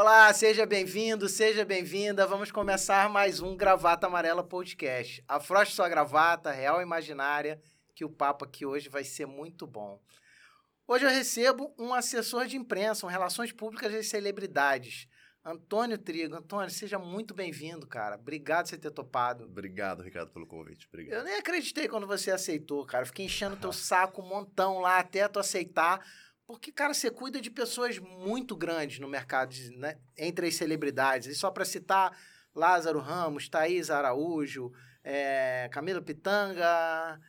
Olá, seja bem-vindo, seja bem-vinda. Vamos começar mais um Gravata Amarela Podcast. Afroche sua gravata, real ou imaginária, que o papo aqui hoje vai ser muito bom. Hoje eu recebo um assessor de imprensa, um relações públicas de celebridades. Antônio Trigo. Antônio, seja muito bem-vindo, cara. Obrigado por você ter topado. Obrigado, Ricardo, pelo convite. Obrigado. Eu nem acreditei quando você aceitou, cara. Fiquei enchendo teu saco um montão lá até tu aceitar. Porque, cara, você cuida de pessoas muito grandes no mercado, né? entre as celebridades. E só para citar, Lázaro Ramos, Thaís Araújo, é, Camila Pitanga,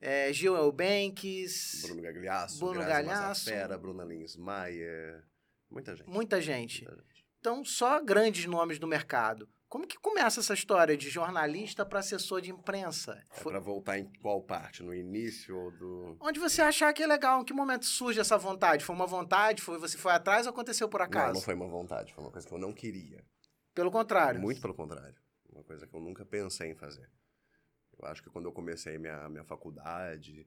é, Gil Elbanks... Bruno Gagliasso, Bruno Grazi Galhaço. Massafera, Bruna Lins Maia, muita gente. Muita gente. muita gente. Então, só grandes nomes do mercado. Como que começa essa história de jornalista para assessor de imprensa? É Foi- pra voltar em qual parte? No início ou do... Onde você achar que é legal? Em que momento surge essa vontade? Foi uma vontade? Foi você foi atrás ou aconteceu por acaso? Não, não foi uma vontade, foi uma coisa que eu não queria. Pelo contrário. Muito pelo contrário. Uma coisa que eu nunca pensei em fazer. Eu acho que quando eu comecei minha, minha faculdade,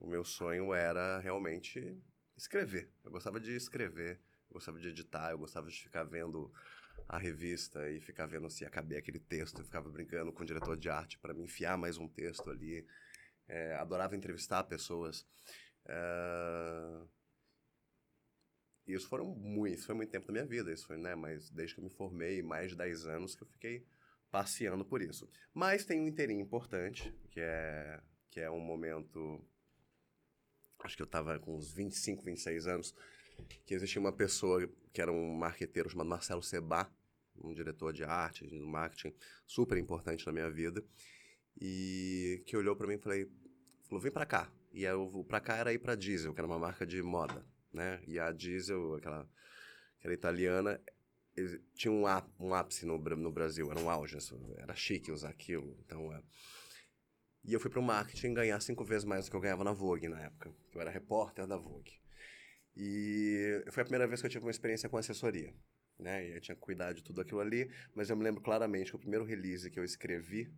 o meu sonho era realmente escrever. Eu gostava de escrever, eu gostava de editar, eu gostava de ficar vendo a revista e ficar vendo se ia caber aquele texto. Eu ficava brincando com o diretor de arte para me enfiar mais um texto ali. É, adorava entrevistar pessoas. É, isso foram muito, isso foi muito tempo da minha vida, isso foi, né, mas desde que eu me formei, mais de 10 anos que eu fiquei passeando por isso. Mas tem um inteirinho importante, que é que é um momento acho que eu tava com uns 25, 26 anos, que existia uma pessoa que era um marqueteiro chamado Marcelo Seba, um diretor de arte, de marketing, super importante na minha vida, e que olhou para mim e falei, falou, vem para cá. E o pra cá era ir para Diesel, que era uma marca de moda, né? E a Diesel, aquela, aquela italiana, tinha um, á- um ápice no, no Brasil, era um auge, era chique usar aquilo. Então, é. E eu fui para o marketing ganhar cinco vezes mais do que eu ganhava na Vogue na época. Eu era repórter da Vogue. E foi a primeira vez que eu tive uma experiência com assessoria. Né? E eu tinha que cuidar de tudo aquilo ali, mas eu me lembro claramente que o primeiro release que eu escrevi,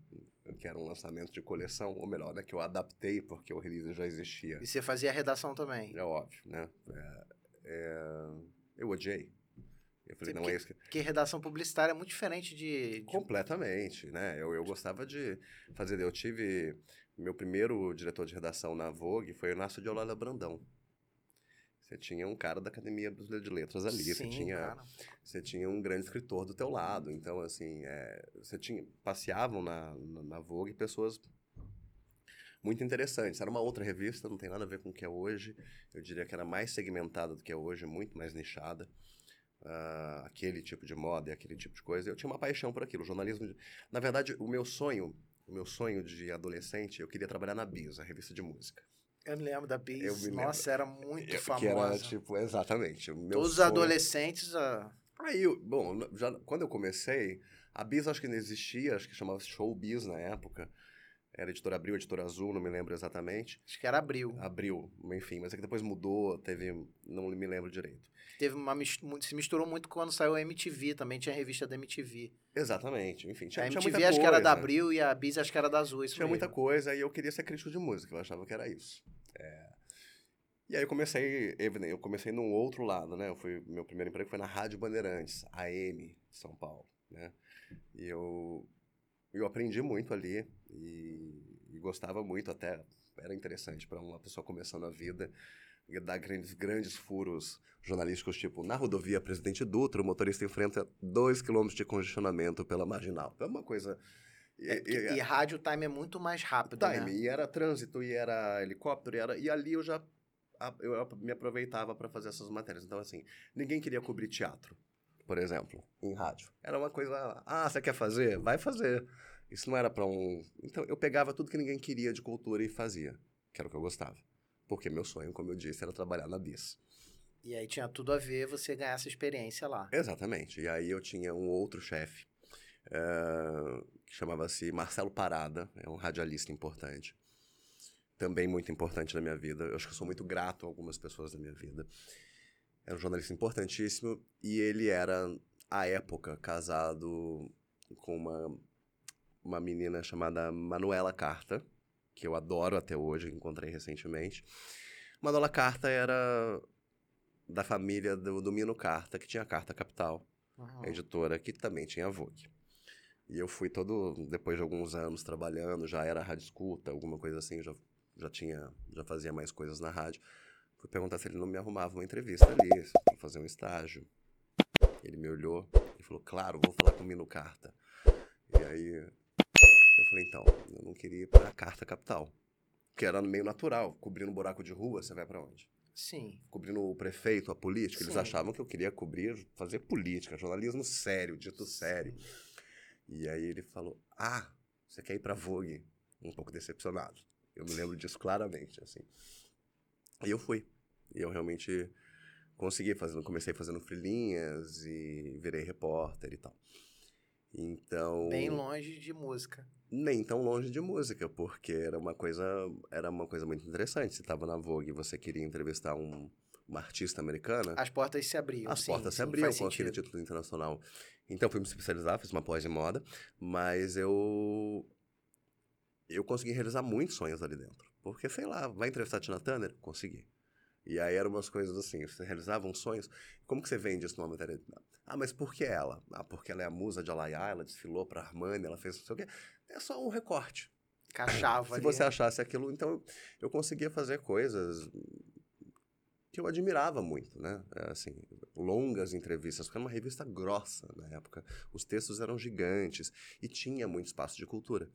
que era um lançamento de coleção, ou melhor, né, que eu adaptei porque o release já existia. E você fazia a redação também. É óbvio, né? É, é, eu odiei. Eu falei, Sim, não é isso que... Porque redação publicitária é muito diferente de. de- Completamente, né? Eu, eu gostava de fazer. Eu tive. Meu primeiro diretor de redação na Vogue foi o Inácio de Olala Brandão. Você tinha um cara da Academia Brasileira de Letras ali, você Sim, tinha, cara. você tinha um grande escritor do teu lado. Então, assim, é, você tinha. Passeavam na, na, na Vogue pessoas muito interessantes. Era uma outra revista, não tem nada a ver com o que é hoje. Eu diria que era mais segmentada do que é hoje, muito mais nichada. Ah, aquele tipo de moda e aquele tipo de coisa. Eu tinha uma paixão por aquilo. Jornalismo. de- Na verdade, o meu sonho, o meu sonho de adolescente, eu queria trabalhar na Bis, a revista de música. Eu me lembro da Bis. me Nossa, era muito Eu- famosa. Que era tipo, exatamente. Todos os adolescentes. ah, Aí, bom, já, quando eu comecei, a Bis acho que não existia, acho que chamava Showbiz na época. Era editora Abril, editora Azul, não me lembro exatamente. acho que era abril. Abril, enfim, mas é que depois mudou, teve. Não me lembro direito. Teve uma se misturou muito quando saiu a MTV, também tinha a revista da MTV. Exatamente, enfim, tinha, a tinha MTV muita acho que era da coisa. Abril e a Bis acho que era da Azul. Isso Tinha muita mesmo. coisa e eu queria ser crítico de música, eu achava que era isso. É. E aí eu comecei, eu comecei num outro lado, né? Eu fui, meu primeiro emprego foi na Rádio Bandeirantes, AM, São Paulo, né? E eu, eu aprendi muito ali e, e gostava muito até, era interessante para uma pessoa começando a vida, dar grandes, grandes furos jornalísticos, tipo, na rodovia Presidente Dutra, o motorista enfrenta dois quilômetros de congestionamento pela marginal. É uma coisa... e- É, e- e rádio time é muito mais rápido, time, né? e era trânsito, e era helicóptero, e, era, e ali eu já eu me aproveitava para fazer essas matérias. Então, assim, ninguém queria cobrir teatro, por exemplo, em rádio. Era uma coisa, ah, você quer fazer? Vai fazer. Isso não era para um... Então, eu pegava tudo que ninguém queria de cultura e fazia, que era o que eu gostava. Porque meu sonho, como eu disse, era trabalhar na BIS. E aí tinha tudo a ver você ganhar essa experiência lá. Exatamente. E aí eu tinha um outro chefe, eh, que chamava-se Marcelo Parada, é um radialista importante. Também muito importante na minha vida. Eu acho que eu sou muito grato a algumas pessoas da minha vida. Era um jornalista importantíssimo e ele era, à época, casado com uma, uma menina chamada Manuela Carta, que eu adoro até hoje, encontrei recentemente. Manuela Carta era da família do, do Mino Carta, que tinha a Carta Capital, uhum. a editora que também tinha a Vogue. E eu fui todo, depois de alguns anos trabalhando, já era rádio escuta, alguma coisa assim, já, já tinha, já fazia mais coisas na rádio. Fui perguntar se ele não me arrumava uma entrevista ali, para fazer um estágio. Ele me olhou e falou, claro, vou falar com o Mino Carta. E aí eu falei, então, eu não queria ir para a Carta Capital, que era meio natural, cobrindo um buraco de rua, você vai para onde? Sim. Cobrindo o prefeito, a política, Sim. eles achavam que eu queria cobrir, fazer política, jornalismo sério, dito sério. E aí ele falou, ah, você quer ir para Vogue? Um pouco decepcionado. Eu me lembro disso claramente, assim. E eu fui. E eu realmente consegui fazendo, comecei fazendo frilinhas e virei repórter e tal. Então, bem longe de música. Nem tão longe de música, porque era uma coisa, era uma coisa muito interessante. Você estava na Vogue e você queria entrevistar um, uma artista americana. As portas se abriam. As sim, portas se abriam com aquele título internacional. Então fui me especializar, fiz uma pós em moda, mas eu eu consegui realizar muitos sonhos ali dentro. Porque, sei lá, vai entrevistar a Tina Turner? Consegui. E aí eram umas coisas assim, você realizava uns sonhos. Como que você vende isso numa matéria? Ah, mas por que ela? Ah, porque ela é a musa de Alaya, ela desfilou para Armani, ela fez não sei o quê. É só um recorte. Cachava Se você achasse aquilo, então eu conseguia fazer coisas que eu admirava muito, né? É, assim, longas entrevistas, porque era uma revista grossa na época. Os textos eram gigantes e tinha muito espaço de cultura.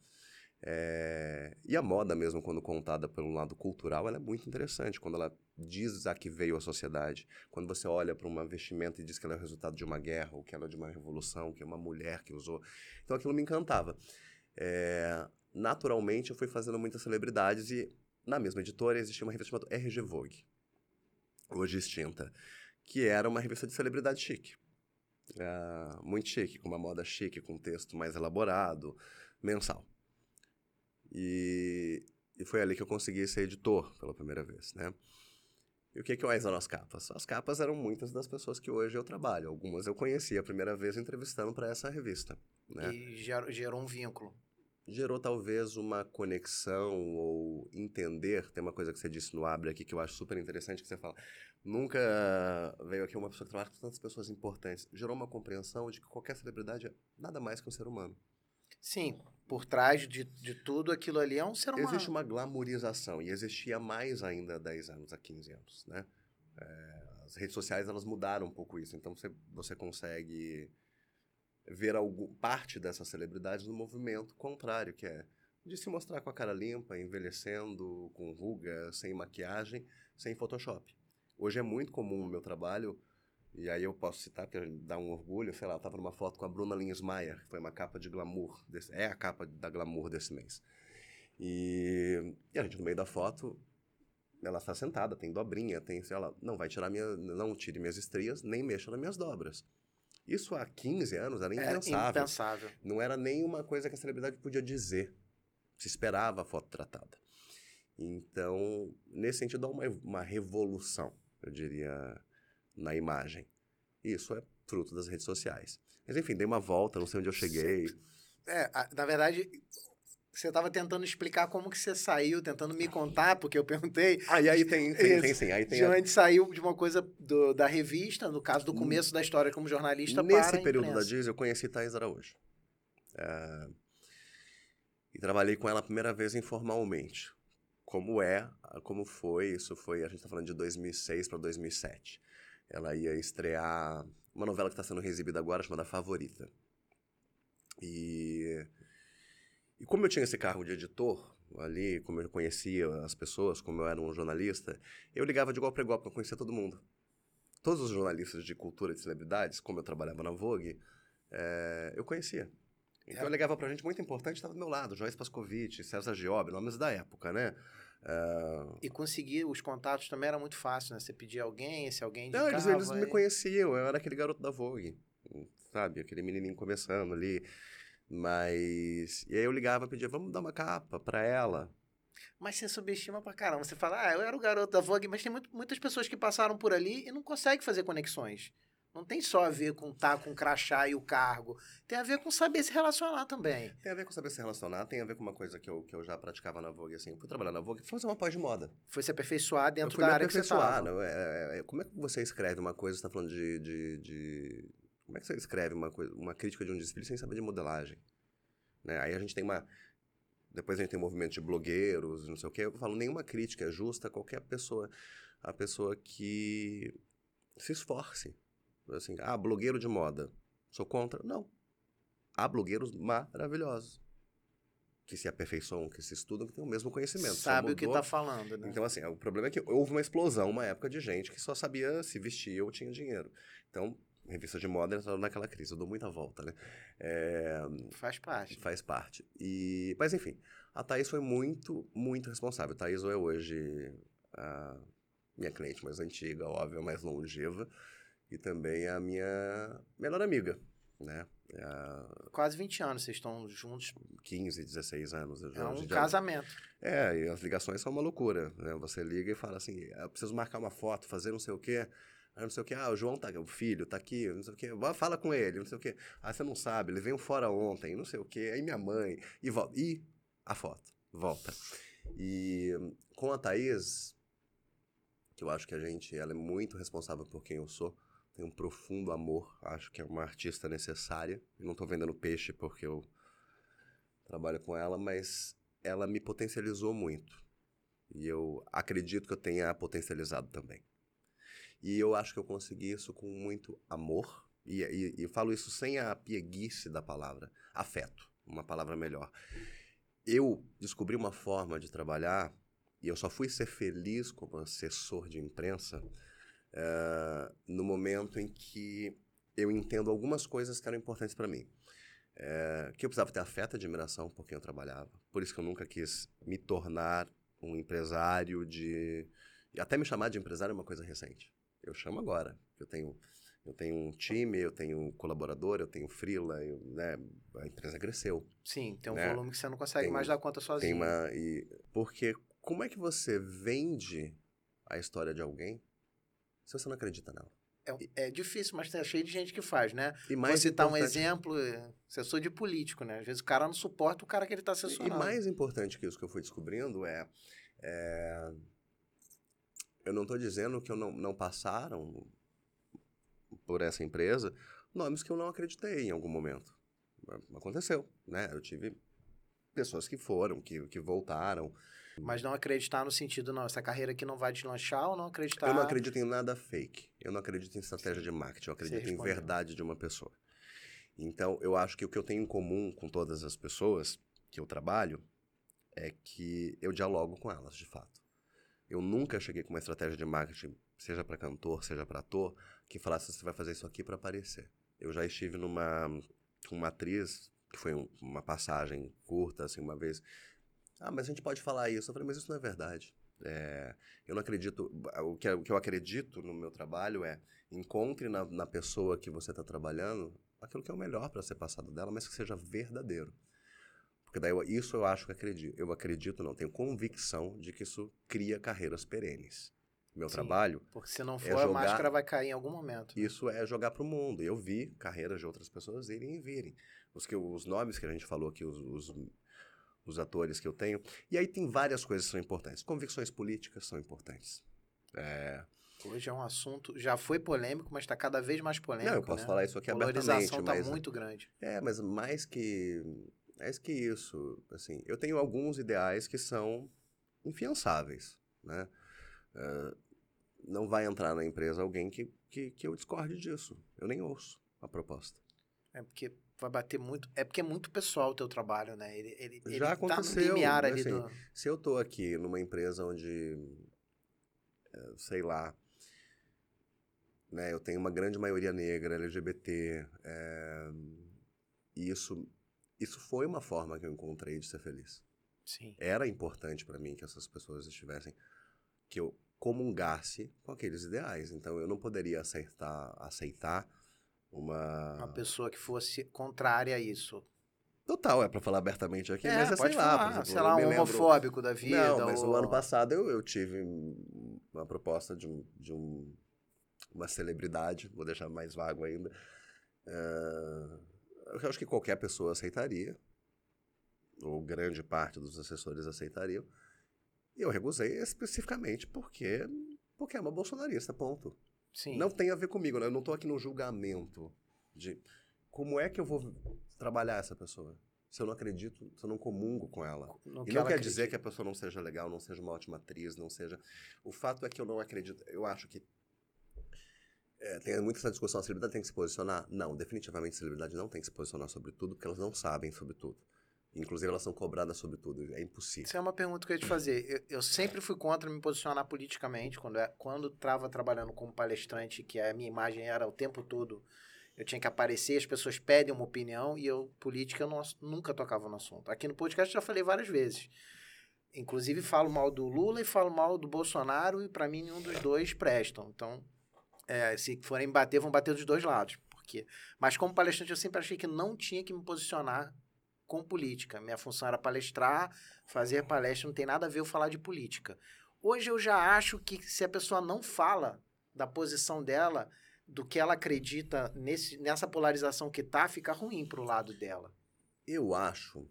É... E a moda mesmo, quando contada pelo lado cultural, ela é muito interessante. Quando ela diz a que veio a sociedade, quando você olha para uma vestimenta e diz que ela é o resultado de uma guerra, ou que ela é de uma revolução, que é uma mulher que usou. Então aquilo me encantava. É... Naturalmente, eu fui fazendo muitas celebridades e na mesma editora existia uma revista chamada RG Vogue, hoje extinta, que era uma revista de celebridade chique. É... Muito chique, com uma moda chique, com um texto mais elaborado, mensal. E, e foi ali que eu consegui ser editor pela primeira vez, né? E o que, que mais eram as capas? As capas eram muitas das pessoas que hoje eu trabalho. Algumas eu conheci a primeira vez entrevistando para essa revista. Né? E gerou, gerou um vínculo. Gerou talvez uma conexão ou entender. Tem uma coisa que você disse no Abre aqui que eu acho super interessante, que você fala, nunca veio aqui uma pessoa que trabalha com tantas pessoas importantes. Gerou uma compreensão de que qualquer celebridade é nada mais que um ser humano. Sim, por trás de, de tudo aquilo ali é um ser humano. Existe uma glamorização e existia mais ainda há 10 anos, há 15 anos, né? É, as redes sociais, elas mudaram um pouco isso. Então, você, você consegue ver algum, parte dessas celebridades no movimento contrário, que é de se mostrar com a cara limpa, envelhecendo, com ruga, sem maquiagem, sem Photoshop. Hoje é muito comum no meu trabalho e aí eu posso citar, porque dá um orgulho, sei lá, eu tava numa foto com a Bruna Linhesmaier, que foi uma capa de glamour, desse, é a capa da glamour desse mês. E, e, a gente no meio da foto, ela está sentada, tem dobrinha, tem, sei lá, não vai tirar minha, não tire minhas estrias, nem mexa nas minhas dobras. Isso há 15 anos era impensável. É impensável. Não era nem uma coisa que a celebridade podia dizer. Se esperava a foto tratada. Então, nesse sentido, há uma, uma revolução, eu diria, na imagem. Isso é fruto das redes sociais. Mas enfim, dei uma volta, não sei onde eu cheguei. É, na verdade, você estava tentando explicar como que você saiu, tentando me contar, porque eu perguntei. Ah, e aí tem, tem, tem sim. Aí tem de a... onde saiu de uma coisa do, da revista, no caso do começo hum. da história como jornalista Nesse período da Diz, eu conheci Thais Araújo. É... E trabalhei com ela a primeira vez informalmente. Como é, como foi, isso foi, a gente está falando de 2006 para 2007 ela ia estrear uma novela que está sendo exibida agora, chamada Favorita. E, e como eu tinha esse cargo de editor ali, como eu conhecia as pessoas, como eu era um jornalista, eu ligava de igual para igual, porque eu conhecia todo mundo. Todos os jornalistas de cultura e celebridades, como eu trabalhava na Vogue, é, eu conhecia. Então é. eu ligava para gente muito importante, estava do meu lado, Joyce Pascovitch, César Giob, nomes da época, né? Uh... E conseguir os contatos também era muito fácil, né? Você pedia alguém, esse alguém indicava... Não, eles, eles me conheciam, eu era aquele garoto da Vogue, sabe? Aquele menininho começando ali. Mas... E aí eu ligava e pedia, vamos dar uma capa para ela. Mas você subestima pra caramba. Você fala, ah, eu era o garoto da Vogue, mas tem muito, muitas pessoas que passaram por ali e não conseguem fazer conexões. Não tem só a ver com estar tá com o crachá e o cargo. Tem a ver com saber se relacionar também. Tem a ver com saber se relacionar, tem a ver com uma coisa que eu, que eu já praticava na Vogue, assim. Eu fui trabalhar na Vogue, fui fazer uma pós de moda. Foi se aperfeiçoar dentro da área que você estava. Não, é, é, é, como é que você escreve uma coisa, você está falando de, de, de Como é que você escreve uma, coisa, uma crítica de um desfile sem saber de modelagem? Né? Aí a gente tem uma. Depois a gente tem um movimento de blogueiros, não sei o quê. Eu falo, nenhuma crítica é justa a qualquer pessoa. A pessoa que se esforce. Assim, ah, blogueiro de moda. Sou contra? Não. Há blogueiros maravilhosos. Que se aperfeiçoam, que se estudam, que têm o mesmo conhecimento. Sabe o que mudou- tá falando, né? Então, assim, o problema é que houve uma explosão, uma época de gente que só sabia se vestir ou tinha dinheiro. Então, revista de moda entrou naquela crise. Eu dou muita volta, né? É, Faz parte. faz parte. E, mas, enfim, a Thaís foi muito, muito responsável. A Thaís é hoje a minha cliente mais antiga, óbvio, mais longeva. E também a minha melhor amiga, né? É Quase 20 anos vocês estão juntos. 15, 16 anos. É um casamento. é, e as ligações são uma loucura, né? Você liga e fala assim, eu preciso marcar uma foto, fazer não sei o quê. Aí não sei o quê, ah, o João tá aqui, o filho tá aqui, não sei o. Vai, fala com ele, não sei o quê. Ah, você não sabe, ele veio fora ontem, não sei o quê. Aí minha mãe, e volta. E a foto, volta. E com a Thaís, que eu acho que a gente, ela é muito responsável por quem eu sou, tem um profundo amor, acho que é uma artista necessária. Eu não tô vendendo peixe porque eu trabalho com ela, mas ela me potencializou muito. E eu acredito que eu tenha potencializado também. E eu acho que eu consegui isso com muito amor. E, e, e falo isso sem a pieguice da palavra. Afeto, uma palavra melhor. Eu descobri uma forma de trabalhar, e eu só fui ser feliz como assessor de imprensa eh, no momento em que eu entendo algumas coisas que eram importantes para mim. É, que eu precisava ter afeto e admiração por quem eu trabalhava. Por isso que eu nunca quis me tornar um empresário de... Até me chamar de empresário é uma coisa recente. Eu chamo agora. Eu tenho, eu tenho um time, eu tenho um colaborador, eu tenho freela, eu, né, a empresa cresceu. Sim, tem um Né? volume que você não consegue Tem- mais dar conta sozinho. Tem uma... E, porque como é que você vende a história de alguém se você não acredita nela? É, é difícil, mas tá cheio de gente que faz, né? E Vou citar um importante- exemplo, é, assessor de político, né? Às vezes o cara não suporta o cara que ele tá E assessorando. mais importante que isso que eu fui descobrindo é. é, eu não estou dizendo que eu não, não passaram por essa empresa nomes que eu não acreditei em algum momento. Aconteceu, né? Eu tive pessoas que foram, que, que voltaram. Mas não acreditar no sentido, não, essa carreira aqui não vai deslanchar ou não acreditar... Eu não acredito em nada fake. Eu não acredito em estratégia de marketing. Eu acredito em verdade de uma pessoa. Então, eu acho que o que eu tenho em comum com todas as pessoas que eu trabalho é que eu dialogo com elas, de fato. Eu nunca cheguei com uma estratégia de marketing, seja para cantor, seja para ator, que falasse você vai fazer isso aqui para aparecer. Eu já estive numa uma atriz que foi um- uma passagem curta, assim, uma vez. Ah, mas a gente pode falar isso. Eu falei, mas isso não é verdade. É, eu não acredito. O que, o que eu acredito no meu trabalho é encontre na, na pessoa que você está trabalhando aquilo que é o melhor para ser passado dela, mas que seja verdadeiro. Porque daí eu- isso eu acho que acredito. Eu acredito, não, tenho convicção de que isso cria carreiras perenes. Meu Sim. trabalho, Porque se não É for, a jogar- máscara vai cair em algum momento. isso é jogar para o mundo. Eu vi carreiras de outras pessoas irem e virem. Os, que, os nomes que a gente falou aqui, os, os, os atores que eu tenho. E aí tem várias coisas que são importantes. Convicções políticas são importantes. É, Hoje é um assunto, já foi polêmico, mas está cada vez mais polêmico, Não, eu posso né? falar isso aqui A polarização está muito grande. É, mas mais que... Mais que isso, assim, eu tenho alguns ideais que são infiançáveis, né? É, não vai entrar na empresa alguém que, que, que eu discorde disso. Eu nem ouço a proposta. É porque vai bater muito. É porque é muito pessoal o teu trabalho, né? Ele, ele, ele Já tá no aconteceu, né, ali assim, do. Se eu tô aqui numa empresa onde, eh, sei lá, né, eu tenho uma grande maioria negra, LGBT, eh, e isso, isso foi uma forma que eu encontrei de ser feliz. Sim. Era importante para mim que essas pessoas estivessem, que eu comungasse com aqueles ideais. Então eu não poderia aceitar, aceitar uma... Uma pessoa que fosse contrária a isso. Total, é para falar abertamente aqui, é, mas é, pode sei lá, falar, por exemplo, sei lá, um lembro- homofóbico da vida. Não, mas ou... o ano passado eu, eu tive uma proposta de, um, de um, uma celebridade, vou deixar mais vago ainda. Ah, eu acho que qualquer pessoa aceitaria, ou grande parte dos assessores aceitariam. E eu recusei especificamente porque, porque é uma bolsonarista, ponto. Sim. Não tem a ver comigo, né? eu não estou aqui no julgamento. De como é que eu vou trabalhar essa pessoa? Se eu não acredito, se eu não comungo com ela. E que não quer acredita. dizer que a pessoa não seja legal, não seja uma ótima atriz, não seja. O fato é que eu não acredito. Eu acho que. É, tem muita essa discussão, a celebridade tem que se posicionar? Não, definitivamente a celebridade não tem que se posicionar sobre tudo, porque elas não sabem sobre tudo. Inclusive, elas são cobradas sobre tudo. É impossível. Isso é uma pergunta que eu ia te fazer. Eu, eu sempre fui contra me posicionar politicamente. Quando estava trabalhando como palestrante, que a minha imagem era o tempo todo, eu tinha que aparecer, as pessoas pedem uma opinião e eu, política, eu não- nunca tocava no assunto. Aqui no podcast já falei várias vezes. Inclusive falo mal do Lula e falo mal do Bolsonaro e para mim nenhum dos dois prestam. Então, é, se forem bater, vão bater dos dois lados. Porque... Mas como palestrante eu sempre achei que não tinha que me posicionar com política. Minha função era palestrar, fazer palestra, não tem nada a ver eu falar de política. Hoje eu já acho que se a pessoa não fala da posição dela, do que ela acredita nesse, nessa polarização que tá, fica ruim pro lado dela. Eu acho.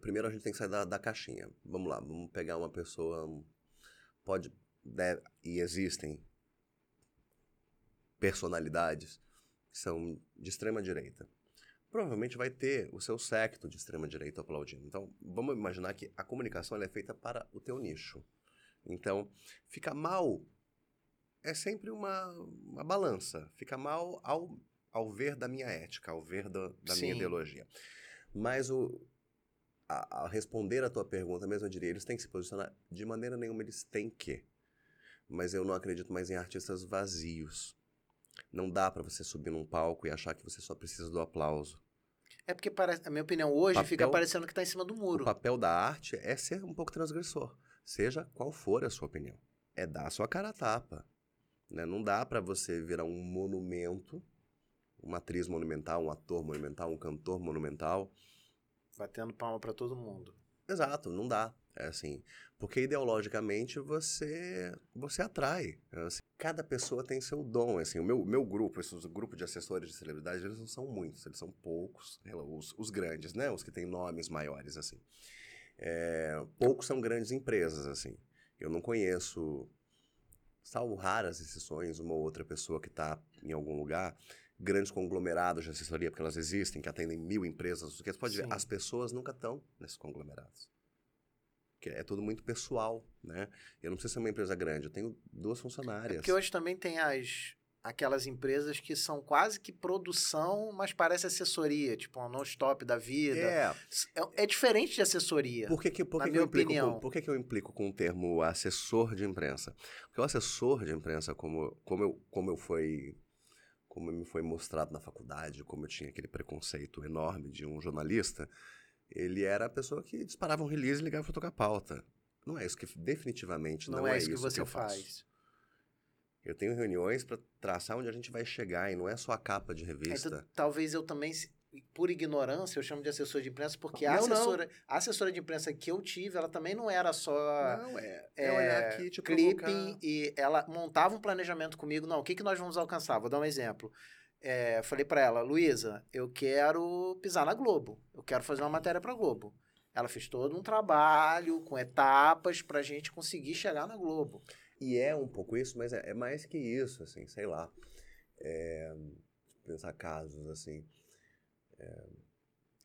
Primeiro a gente tem que sair da, da caixinha. Vamos lá, vamos pegar uma pessoa. Pode. deve- e existem personalidades que são de extrema direita. Provavelmente vai ter o seu secto de extrema direita aplaudindo. Então, vamos imaginar que a comunicação é feita para o teu nicho. Então, fica mal é sempre uma, uma balança. Fica mal ao, ao ver da minha ética, ao ver da, da minha Sim. ideologia. Mas o, a, a responder a tua pergunta mesmo, eu diria, eles têm que se posicionar de maneira nenhuma, eles têm que. Mas eu não acredito mais em artistas vazios. Não dá pra você subir num palco e achar que você só precisa do aplauso. É porque, parece, a minha opinião, hoje Papel- fica parecendo que tá em cima do muro. O papel da arte é ser um pouco transgressor, seja qual for a sua opinião. É dar a sua cara a tapa. Né? Não dá pra você virar um monumento, uma atriz monumental, um ator monumental, um cantor monumental. Batendo palma pra todo mundo. Exato, não dá. É assim, porque ideologicamente você você atrai. É assim, cada pessoa tem seu dom. é Assim, o meu, meu grupo, esse grupo de assessores de celebridade, eles não são muitos, eles são poucos. Os, os grandes, né? Os que têm nomes maiores, assim. É, poucos são grandes empresas, assim. Eu não conheço, salvo raras exceções, uma ou outra pessoa que está em algum lugar, grandes conglomerados de assessoria, porque elas existem, que atendem mil empresas. Você pode ver, Sim. as pessoas nunca estão nesses conglomerados. Que é tudo muito pessoal, né? Eu não preciso ser uma empresa grande, eu tenho duas funcionárias. Porque hoje também tem as aquelas empresas que são quase que produção, mas parece assessoria, tipo um non-stop da vida. É, É, é diferente de assessoria. Por que, que, por que, que eu implico com, por que, que eu implico com o termo assessor de imprensa? Porque o assessor de imprensa, como, como, eu, como eu fui como me foi mostrado na faculdade, como eu tinha aquele preconceito enorme de um jornalista, ele era a pessoa que disparava um release e ligava para tocar pauta. Não é isso que definitivamente não, não, é isso que você eu faço. faz. Eu tenho reuniões para traçar onde a gente vai chegar e não é só a capa de revista. Então, talvez eu também, por ignorância, eu chamo de assessor de imprensa, porque a Não, não. assessora, a assessora de imprensa que eu tive, ela também não era só não, é, é, é aqui e te clipping e ela montava um planejamento comigo. Não, o que, que nós vamos alcançar? Vou dar um exemplo. É, falei pra ela, Luísa, eu quero pisar na Globo. Eu quero fazer uma matéria pra Globo. Ela fez todo um trabalho com etapas pra gente conseguir chegar na Globo. E é um pouco isso, mas é, é mais que isso, assim, sei lá. É, pensar casos, assim. É,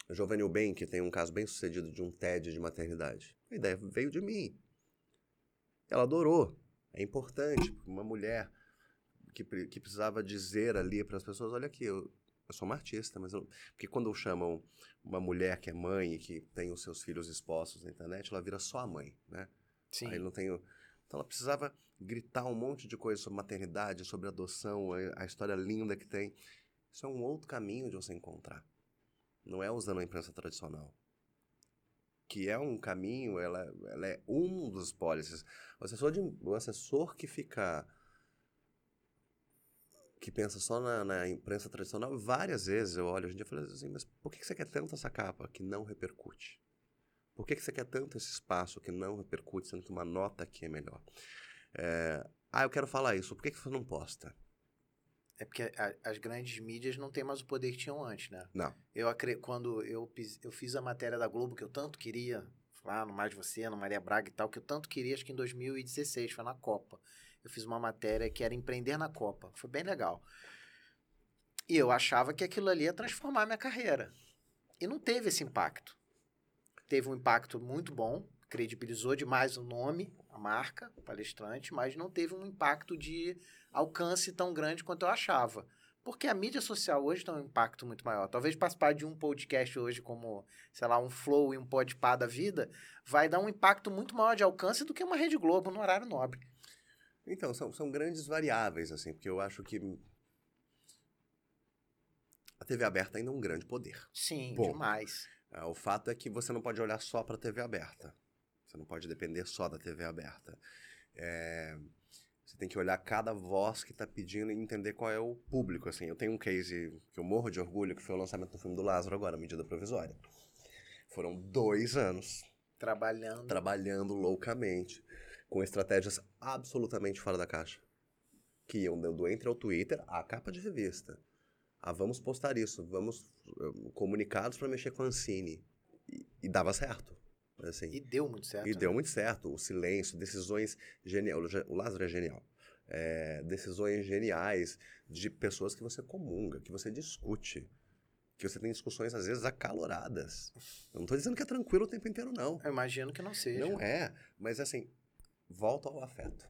Giovanni que tem um caso bem sucedido de um TED de maternidade. A ideia veio de mim. Ela adorou. É importante. Uma mulher que, que precisava dizer ali para as pessoas, olha aqui, eu, eu sou uma artista, mas eu... Porque quando chamam uma mulher que é mãe e que tem os seus filhos expostos na internet, ela vira só a mãe, né? Sim. Aí não tem. o- Então ela precisava gritar um monte de coisa sobre maternidade, sobre adoção, a, história linda que tem. Isso é um outro caminho de você encontrar. Não é usando a imprensa tradicional. Que é um caminho, ela, ela é um dos policies. O assessor, de, o assessor que fica. Que pensa só na, na imprensa tradicional, várias vezes eu olho hoje em dia e falo assim, mas por que que você quer tanto essa capa que não repercute? Por que, que você quer tanto esse espaço que não repercute, sendo que uma nota aqui é melhor? É, ah, eu quero falar isso, por que, que você não posta? É porque a- as grandes mídias não têm mais o poder que tinham antes, né? Não. Eu. Quando eu, eu fiz a matéria da Globo, que eu tanto queria, lá no Mais Você, no Maria Braga e tal, que eu tanto queria, acho que em 2016, foi na Copa. Eu fiz uma matéria que era Empreender na Copa. Foi bem legal. E eu achava que aquilo ali ia transformar minha carreira. E não teve esse impacto. Teve um impacto muito bom, credibilizou demais o nome, a marca, o palestrante, mas não teve um impacto de alcance tão grande quanto eu achava. Porque a mídia social hoje tem um impacto muito maior. Talvez participar de um podcast hoje, como, sei lá, um Flow e um Podpah da vida, vai dar um impacto muito maior de alcance do que uma Rede Globo no horário nobre. Então, são, são grandes variáveis, assim, porque eu acho que a TV aberta ainda é um grande poder. Sim, Bom, demais. Ah, O fato é que você não pode olhar só para a TV aberta. Você não pode depender só da TV aberta. É, você tem que olhar cada voz que está pedindo e entender qual é o público. Assim, eu tenho um case que eu morro de orgulho, que foi o lançamento do filme do Lázaro agora, medida provisória. Foram dois anos Trabalhando. trabalhando loucamente, com estratégias absolutamente fora da caixa. Que iam do entre ao Twitter à capa de revista. Ah, vamos postar isso, vamos eh, comunicados para mexer com a Ancine. E, e dava certo. Assim, E deu muito certo. e né? deu muito certo. O silêncio, decisões geniais. O Lázaro é genial. É, decisões geniais de pessoas que você comunga, que você discute. Que você tem discussões, às vezes, acaloradas. Eu não estou dizendo que é tranquilo o tempo inteiro, não. Eu imagino que não seja. Não é, mas assim, volta ao afeto.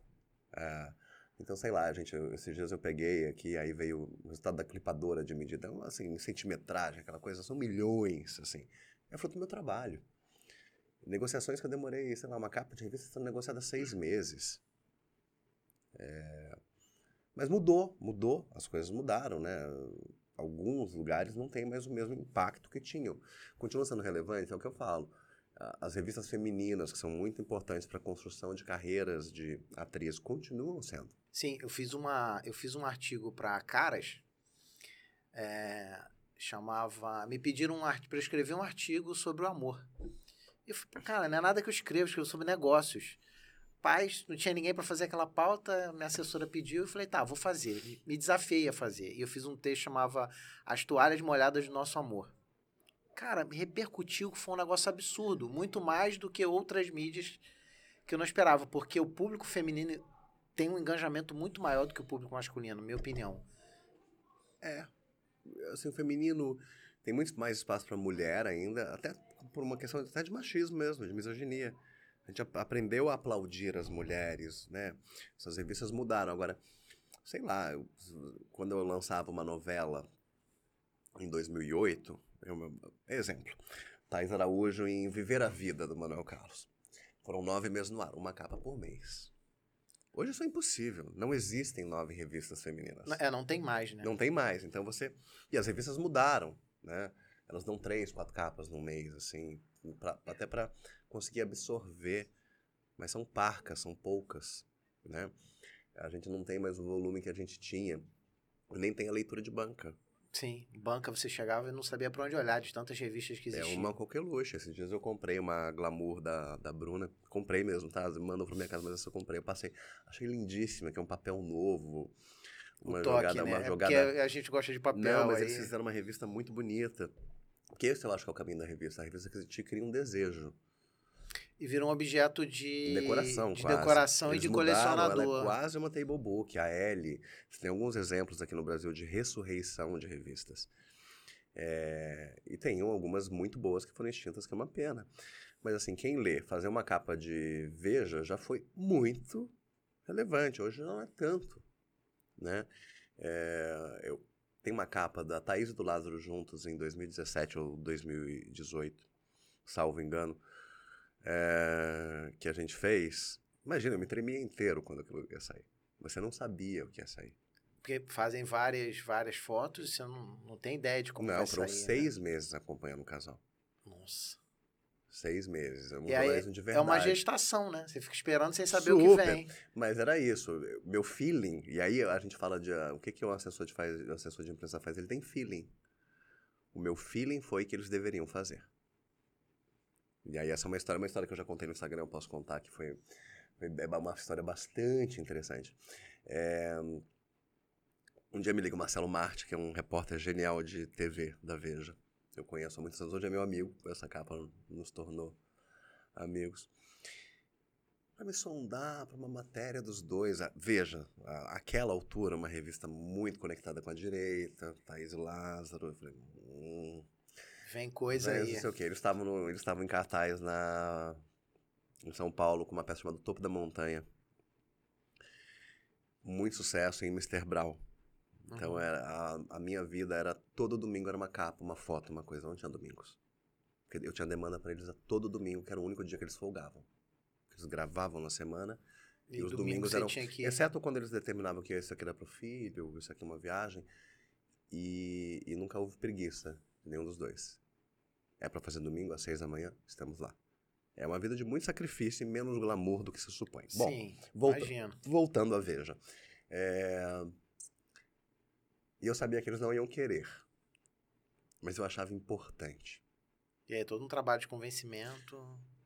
É, então, sei lá, gente, eu- esses dias eu peguei aqui, aí veio o resultado da clipadora de medida, então, assim, centimetragem, aquela coisa, são milhões, assim. É fruto do meu trabalho. Negociações que eu demorei, sei lá, uma capa de revista sendo negociada seis meses. É, Mas mudou, mudou, as coisas mudaram, né? Alguns lugares não têm mais o mesmo impacto que tinham. Continua sendo relevante, é o que eu falo. As revistas femininas, que são muito importantes para a construção de carreiras de atriz, continuam sendo. Sim, eu fiz uma, eu fiz um artigo para Caras, é, chamava, me pediram um para escrever um artigo sobre o amor. E eu falei, cara, não é nada que eu escrevo, eu escrevo sobre negócios. Paz, não tinha ninguém para fazer aquela pauta, minha assessora pediu, eu falei, tá, vou fazer. Me- desafiei a fazer. E eu fiz um texto chamava As Toalhas Molhadas do Nosso Amor. Cara, repercutiu que foi um negócio absurdo, muito mais do que outras mídias que eu não esperava, porque o público feminino tem um engajamento muito maior do que o público masculino, minha opinião. É. Assim, o feminino tem muito mais espaço para mulher ainda, até por uma questão até de machismo mesmo, de misoginia. A gente ap- aprendeu a aplaudir as mulheres, né? Essas revistas mudaram. Agora, sei lá, eu- quando eu lançava uma novela em 2008, eu, exemplo, Thais Araújo em Viver a Vida, do Manuel Carlos. Foram nove meses no ar, uma capa por mês. Hoje isso é impossível. Não existem nove revistas femininas. É, não tem mais, né? Não tem mais. Então você. E as revistas mudaram, né? Elas dão três, quatro capas no mês, assim, pra- até para conseguir absorver. Mas são parcas, são poucas, né? A gente não tem mais o volume que a gente tinha. Nem tem a leitura de banca. Sim, banca você chegava e não sabia pra onde olhar de tantas revistas que É existiam. uma qualquer luxo. Esses dias eu comprei uma glamour da, da Bruna. Comprei mesmo, tá? Mandou pra minha casa, mas eu comprei. Eu passei. Achei lindíssima, que é um papel novo. Uma o toque, jogada, né? uma É jogada. Porque a gente gosta de papel. Não, mas aí... eles fizeram uma revista muito bonita. Que esse eu acho que é o caminho da revista. A revista que te cria um desejo. E vira um objeto de Decoração, de quase. decoração Eles e de mudaram, colecionador. Ela é quase uma table book, a L. Você tem alguns exemplos aqui no Brasil de ressurreição de revistas. É, e tem algumas muito boas que foram extintas, que é uma pena. Mas assim, quem lê, fazer uma capa de Veja já foi muito relevante. Hoje não é tanto, né? É, eu tenho uma capa da Thaís e do Lázaro juntos em 2017 ou 2018, salvo engano, é, que a gente fez. Imagina, eu me tremia inteiro quando aquilo ia sair. Você não sabia o que ia sair. Porque fazem várias, várias fotos e você não, não tem ideia de como não, vai foram sair. né? seis meses acompanhando o casal. Nossa. Seis meses. É um E aí de é verdade. uma gestação, né? Você fica esperando sem saber o que Super. vem. Mas era isso. Meu feeling, e aí a gente fala de ah, o que, que o assessor de, faz, o assessor de imprensa faz, ele tem feeling. O meu feeling foi que eles deveriam fazer. E aí essa é uma história, uma história que eu já contei no Instagram, eu posso contar, que foi, foi é uma história bastante interessante. É, um dia me liga o Marcelo Marte, que é um repórter genial de TV da Veja. Eu conheço há muitos anos, hoje é meu amigo, essa capa nos tornou amigos. para me sondar para uma matéria dos dois. Ah, veja, aquela altura, uma revista muito conectada com a direita, Thaís Lázaro. Eu falei, hum, Vem coisa aí. Não sei o quê. Eles estavam, no, eles estavam em cartaz na, em São Paulo com uma peça chamada Topo da Montanha. Muito sucesso em Mr. Brown. Então, uhum. era, a, a, minha vida era todo domingo era uma capa, uma foto, uma coisa. Não tinha domingos. Porque eu tinha demanda para eles a todo domingo, que era o único dia que eles folgavam. Eles gravavam na semana. E, e os domingos eram. Que... Exceto quando eles determinavam que isso aqui era para o filho, isso aqui é uma viagem. E, e nunca houve preguiça, nenhum dos dois. É para fazer domingo às seis da manhã, estamos lá. É uma vida de muito sacrifício e menos glamour do que se supõe. Bom, Sim, volta, voltando a Veja. É... E eu sabia que eles não iam querer. Mas eu achava importante. E aí, todo um trabalho de convencimento.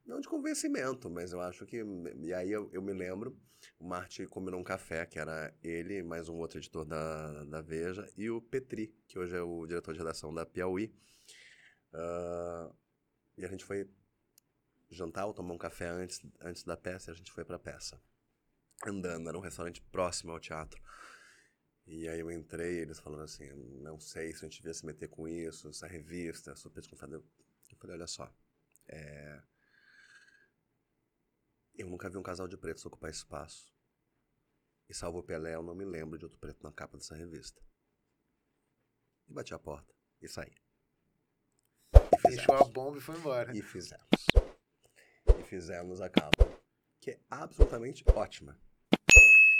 Não de convencimento, mas eu acho que. E aí eu, eu me lembro, o Marte combinou um café, que era ele, mais um outro editor da, da Veja, e o Petri, que hoje é o diretor de redação da Piauí. Uh, e a gente foi jantar ou tomar um café antes, antes da peça e a gente foi pra peça. Andando, era um restaurante próximo ao teatro. E aí eu entrei, eles falando assim, não sei se a gente devia se meter com isso, essa revista, super desconfiado. Eu falei, olha só, é... eu nunca vi um casal de pretos ocupar espaço. E salvo o Pelé, eu não me lembro de outro preto na capa dessa revista. E bati a porta e saí. Fechou a bomba e foi embora. E fizemos. E fizemos a capa, que é absolutamente ótima.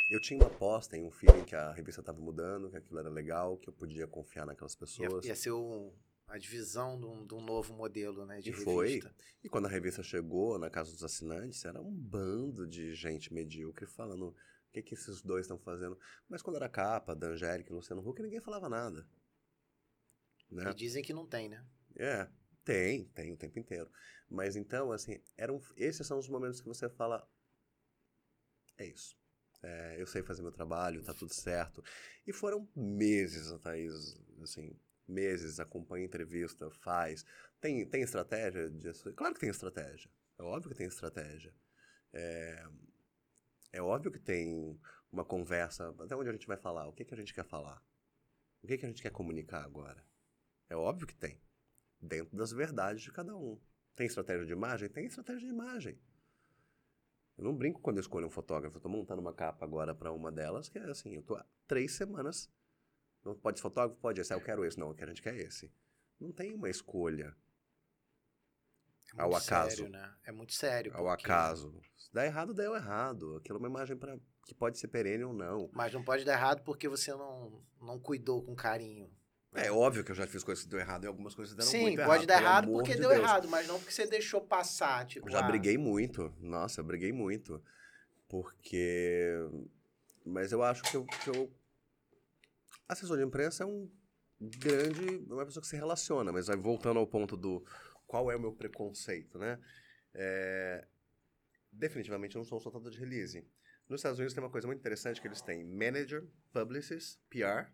Eu tinha uma aposta em um feeling que a revista estava mudando, que aquilo era legal, que eu podia confiar naquelas pessoas. Ia, ia ser um, a divisão de um, de um, novo modelo né, de e revista. Foi. E quando a revista chegou na casa dos assinantes, era um bando de gente medíocre falando o que, que esses dois estão fazendo. Mas quando era capa, da Angélica e Luciano Huck, ninguém falava nada. Né? E dizem que não tem, né? É, tem, tem o tempo inteiro. Mas então, assim, eram, esses são os momentos que você fala: é isso. É, eu sei fazer meu trabalho, tá tudo certo. E foram meses, Thaís, assim, meses, acompanha entrevista, faz. Tem, tem estratégia disso? Claro que tem estratégia. É óbvio que tem estratégia. É, é óbvio que tem uma conversa, até onde a gente vai falar, o que, que a gente quer falar? O que, que a gente quer comunicar agora? É óbvio que tem dentro das verdades de cada um. Tem estratégia de imagem? Tem estratégia de imagem. Eu não brinco quando eu escolho um fotógrafo. Eu tô montando uma capa agora para uma delas, que é assim, eu tô há três semanas. Não pode ser fotógrafo? Pode esse. Ah, eu quero esse. Não, o que a gente quer esse. Não tem uma escolha. É ao acaso. Sério, né? É muito sério. Ao porque... acaso. Se dá errado, deu errado. Aquilo é uma imagem para que pode ser perene ou não. Mas não pode dar errado porque você não, não cuidou com carinho. É óbvio que eu já fiz coisas que deu errado e algumas coisas deram Sim, muito errado. Sim, pode dar errado porque de deu Deus. errado, mas não porque você deixou passar. Tipo, já ah. briguei muito. Nossa, eu briguei muito. Porque. Mas eu acho que eu, que eu. Assessor de imprensa é um grande. É uma pessoa que se relaciona, mas aí voltando ao ponto do qual é o meu preconceito, né? É... Definitivamente eu não sou um soltador de release. Nos Estados Unidos tem uma coisa muito interessante que eles têm manager, publicist, PR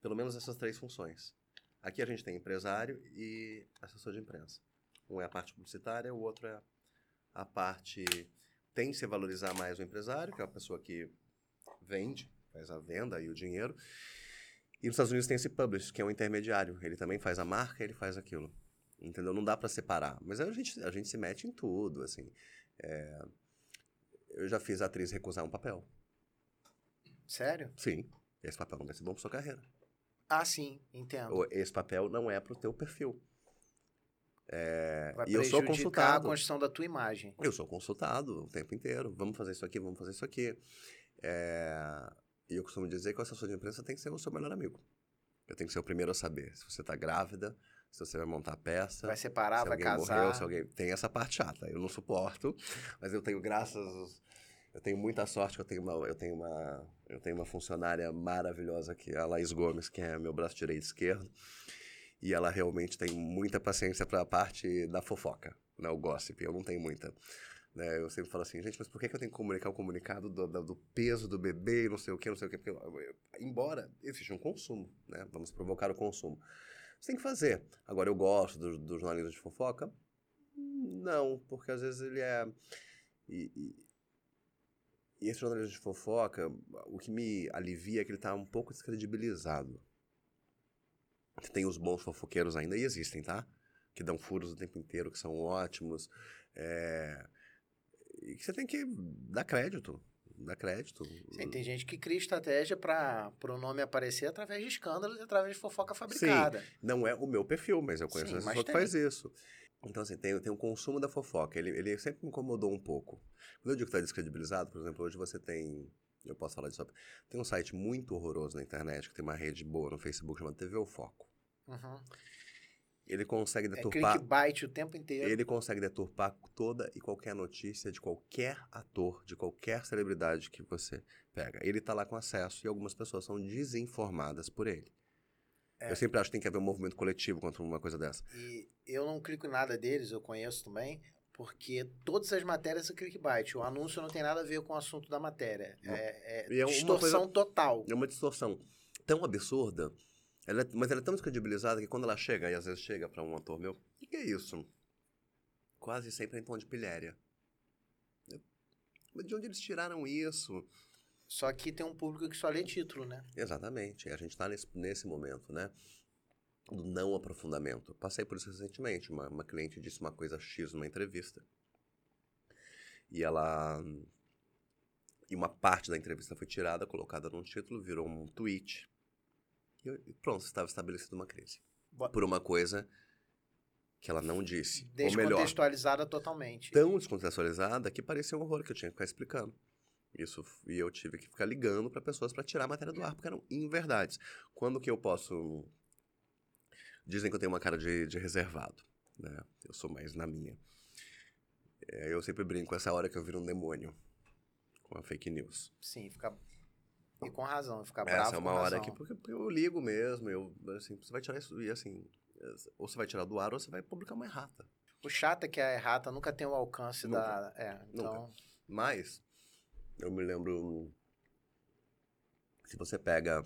pelo menos essas três funções. Aqui a gente tem empresário e assessor de imprensa. Um é a parte publicitária, o outro é a parte. Tem se valorizar mais o empresário, que é a pessoa que vende, faz a venda e o dinheiro. E nos Estados Unidos tem esse publish, que é um intermediário. Ele também faz a marca, ele faz aquilo. Entendeu? Não dá para separar. Mas a gente, a gente se mete em tudo, assim. É... Eu já fiz a atriz recusar um papel. Sério? Sim. Esse papel não vai ser bom pra sua carreira. Ah, sim, entendo. Esse papel não é para o teu perfil. É, Vai e eu sou consultado. a construção da tua imagem. Eu sou consultado o tempo inteiro. Vamos fazer isso aqui, vamos fazer isso aqui. É, e eu costumo dizer que o assessor de imprensa tem que ser o seu melhor amigo. Eu tenho que ser o primeiro a saber se você está grávida, se você vai montar a peça. Vai separar, vai casar. Morreu, se alguém... Tem essa parte chata. Eu não suporto, mas eu tenho graças eu tenho muita sorte que eu tenho uma, eu tenho uma, eu tenho uma funcionária maravilhosa que é a Laís Gomes, que é meu braço direito e esquerdo. E ela realmente tem muita paciência para a parte da fofoca, né, o gossip. Eu não tenho muita. Né? Eu sempre falo assim, gente, mas por que, que eu tenho que comunicar o comunicado do, do, do peso do bebê, não sei o que, não sei o que? Porque, embora exista um consumo, né? Vamos provocar o consumo. Você tem que fazer. Agora, eu gosto do, do jornalismo de fofoca? Não, porque às vezes ele é... E, e, E esse jornalismo de fofoca, o que me alivia é que ele tá um pouco descredibilizado. Tem os bons fofoqueiros ainda, e existem, tá? Que dão furos o tempo inteiro, que são ótimos. É... E que você tem que dar crédito. Dar crédito. Sim, tem gente que cria estratégia para o nome aparecer através de escândalos e através de fofoca fabricada. Sim, não é o meu perfil, mas eu conheço uma pessoa que faz isso. Então, assim, tem, tem o consumo da fofoca. Ele, ele sempre me incomodou um pouco. Quando eu digo que está descredibilizado, por exemplo, hoje você tem. Eu posso falar disso. Tem um site muito horroroso na internet, que tem uma rede boa no Facebook chamada TV O Foco. Uhum. Ele consegue é deturpar. É clickbait o tempo inteiro. Ele consegue deturpar toda e qualquer notícia de qualquer ator, de qualquer celebridade que você pega. Ele está lá com acesso e algumas pessoas são desinformadas por ele. É. Eu sempre acho que tem que haver um movimento coletivo contra uma coisa dessa. E eu não clico em nada deles, eu conheço também, porque todas as matérias são clickbait. O anúncio não tem nada a ver com o assunto da matéria. É, é, é distorção coisa, total. É uma distorção tão absurda, ela, é, mas ela é tão descredibilizada que quando ela chega, e às vezes chega para um ator meu, o que, é isso? Quase sempre é em tom de pilhéria. Mas de onde eles tiraram isso? Só que tem um público que só lê título, né? Exatamente. A gente está nesse, nesse momento, né? Do não aprofundamento. Passei por isso recentemente. Uma, uma cliente disse uma coisa X numa entrevista. E ela. E uma parte da entrevista foi tirada, colocada num título, virou um tweet. E pronto, estava estabelecida uma crise. Boa. Por uma coisa que ela não disse. Descontextualizada totalmente. Tão descontextualizada que parecia um horror que eu tinha que ficar explicando. Isso, e eu tive que ficar ligando para pessoas para tirar a matéria do ar, porque eram inverdades. Quando que eu posso. Dizem que eu tenho uma cara de, de reservado, né? Eu sou mais na minha. É, eu sempre brinco, essa hora que eu viro um demônio com a fake news. Sim, fica. E com razão, ficar bravo. Essa é uma hora que porque, porque eu ligo mesmo, eu, assim, você vai tirar isso, e assim, ou você vai tirar do ar ou você vai publicar uma errata. O chato é que a errata nunca tem o alcance nunca. da. É, então. Nunca. Mas, eu me lembro. Se você pega.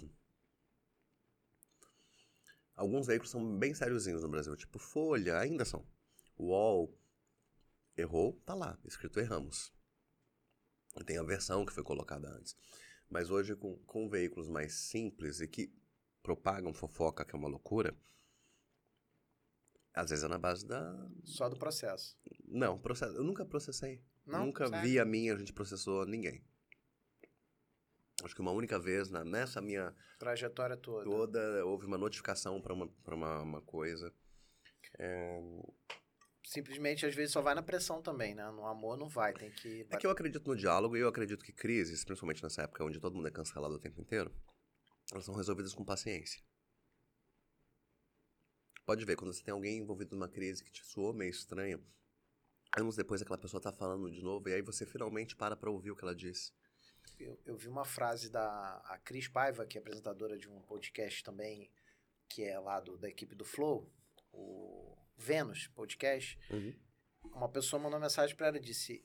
Alguns veículos são bem sériozinhos no Brasil, tipo Folha, ainda são. O UOL errou, tá lá, escrito erramos. Tem a versão que foi colocada antes. Mas hoje, com, com veículos mais simples e que propagam fofoca, que é uma loucura, às vezes é na base da. Só do processo. Não, processo. Eu nunca processei. Não, Nunca certo. vi a minha, a gente processou ninguém. Acho que uma única vez na, nessa minha trajetória toda, toda houve uma notificação para uma, uma, uma coisa. É... Simplesmente, às vezes, só vai na pressão também, né? No amor não vai, tem que... É que eu acredito no diálogo e eu acredito que crises, principalmente nessa época onde todo mundo é cancelado o tempo inteiro, elas são resolvidas com paciência. Pode ver, quando você tem alguém envolvido numa crise que te soou meio estranho, anos depois aquela pessoa tá falando de novo, e aí você finalmente para pra ouvir o que ela disse. Eu, eu vi uma frase da a Cris Paiva, que é apresentadora de um podcast também, que é lá do, da equipe do Flow, o Vênus Podcast. Uhum. Uma pessoa mandou uma mensagem para ela e disse: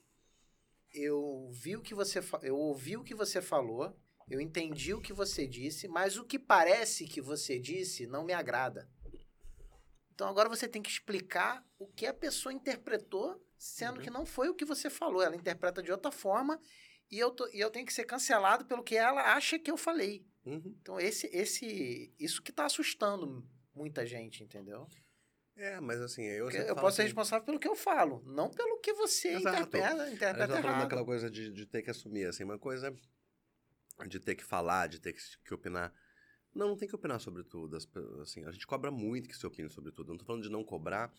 Eu vi o que você eu ouvi o que você falou, eu entendi o que você disse, mas o que parece que você disse não me agrada. Então agora você tem que explicar o que a pessoa interpretou sendo uhum. que não foi o que você falou. Ela interpreta de outra forma e eu, tô, e eu tenho que ser cancelado pelo que ela acha que eu falei. Uhum. Então, esse, esse, isso que está assustando muita gente, entendeu? É, mas assim, eu Eu posso ser responsável pelo que eu falo, não pelo que você Exato. interpreta, interpreta eu errado. aquela coisa de, de ter que assumir, assim, uma coisa de ter que falar, de ter que, que opinar. Não, não tem que opinar sobre tudo. Assim, a gente cobra muito que se opine sobre tudo. Não tô falando de não cobrar,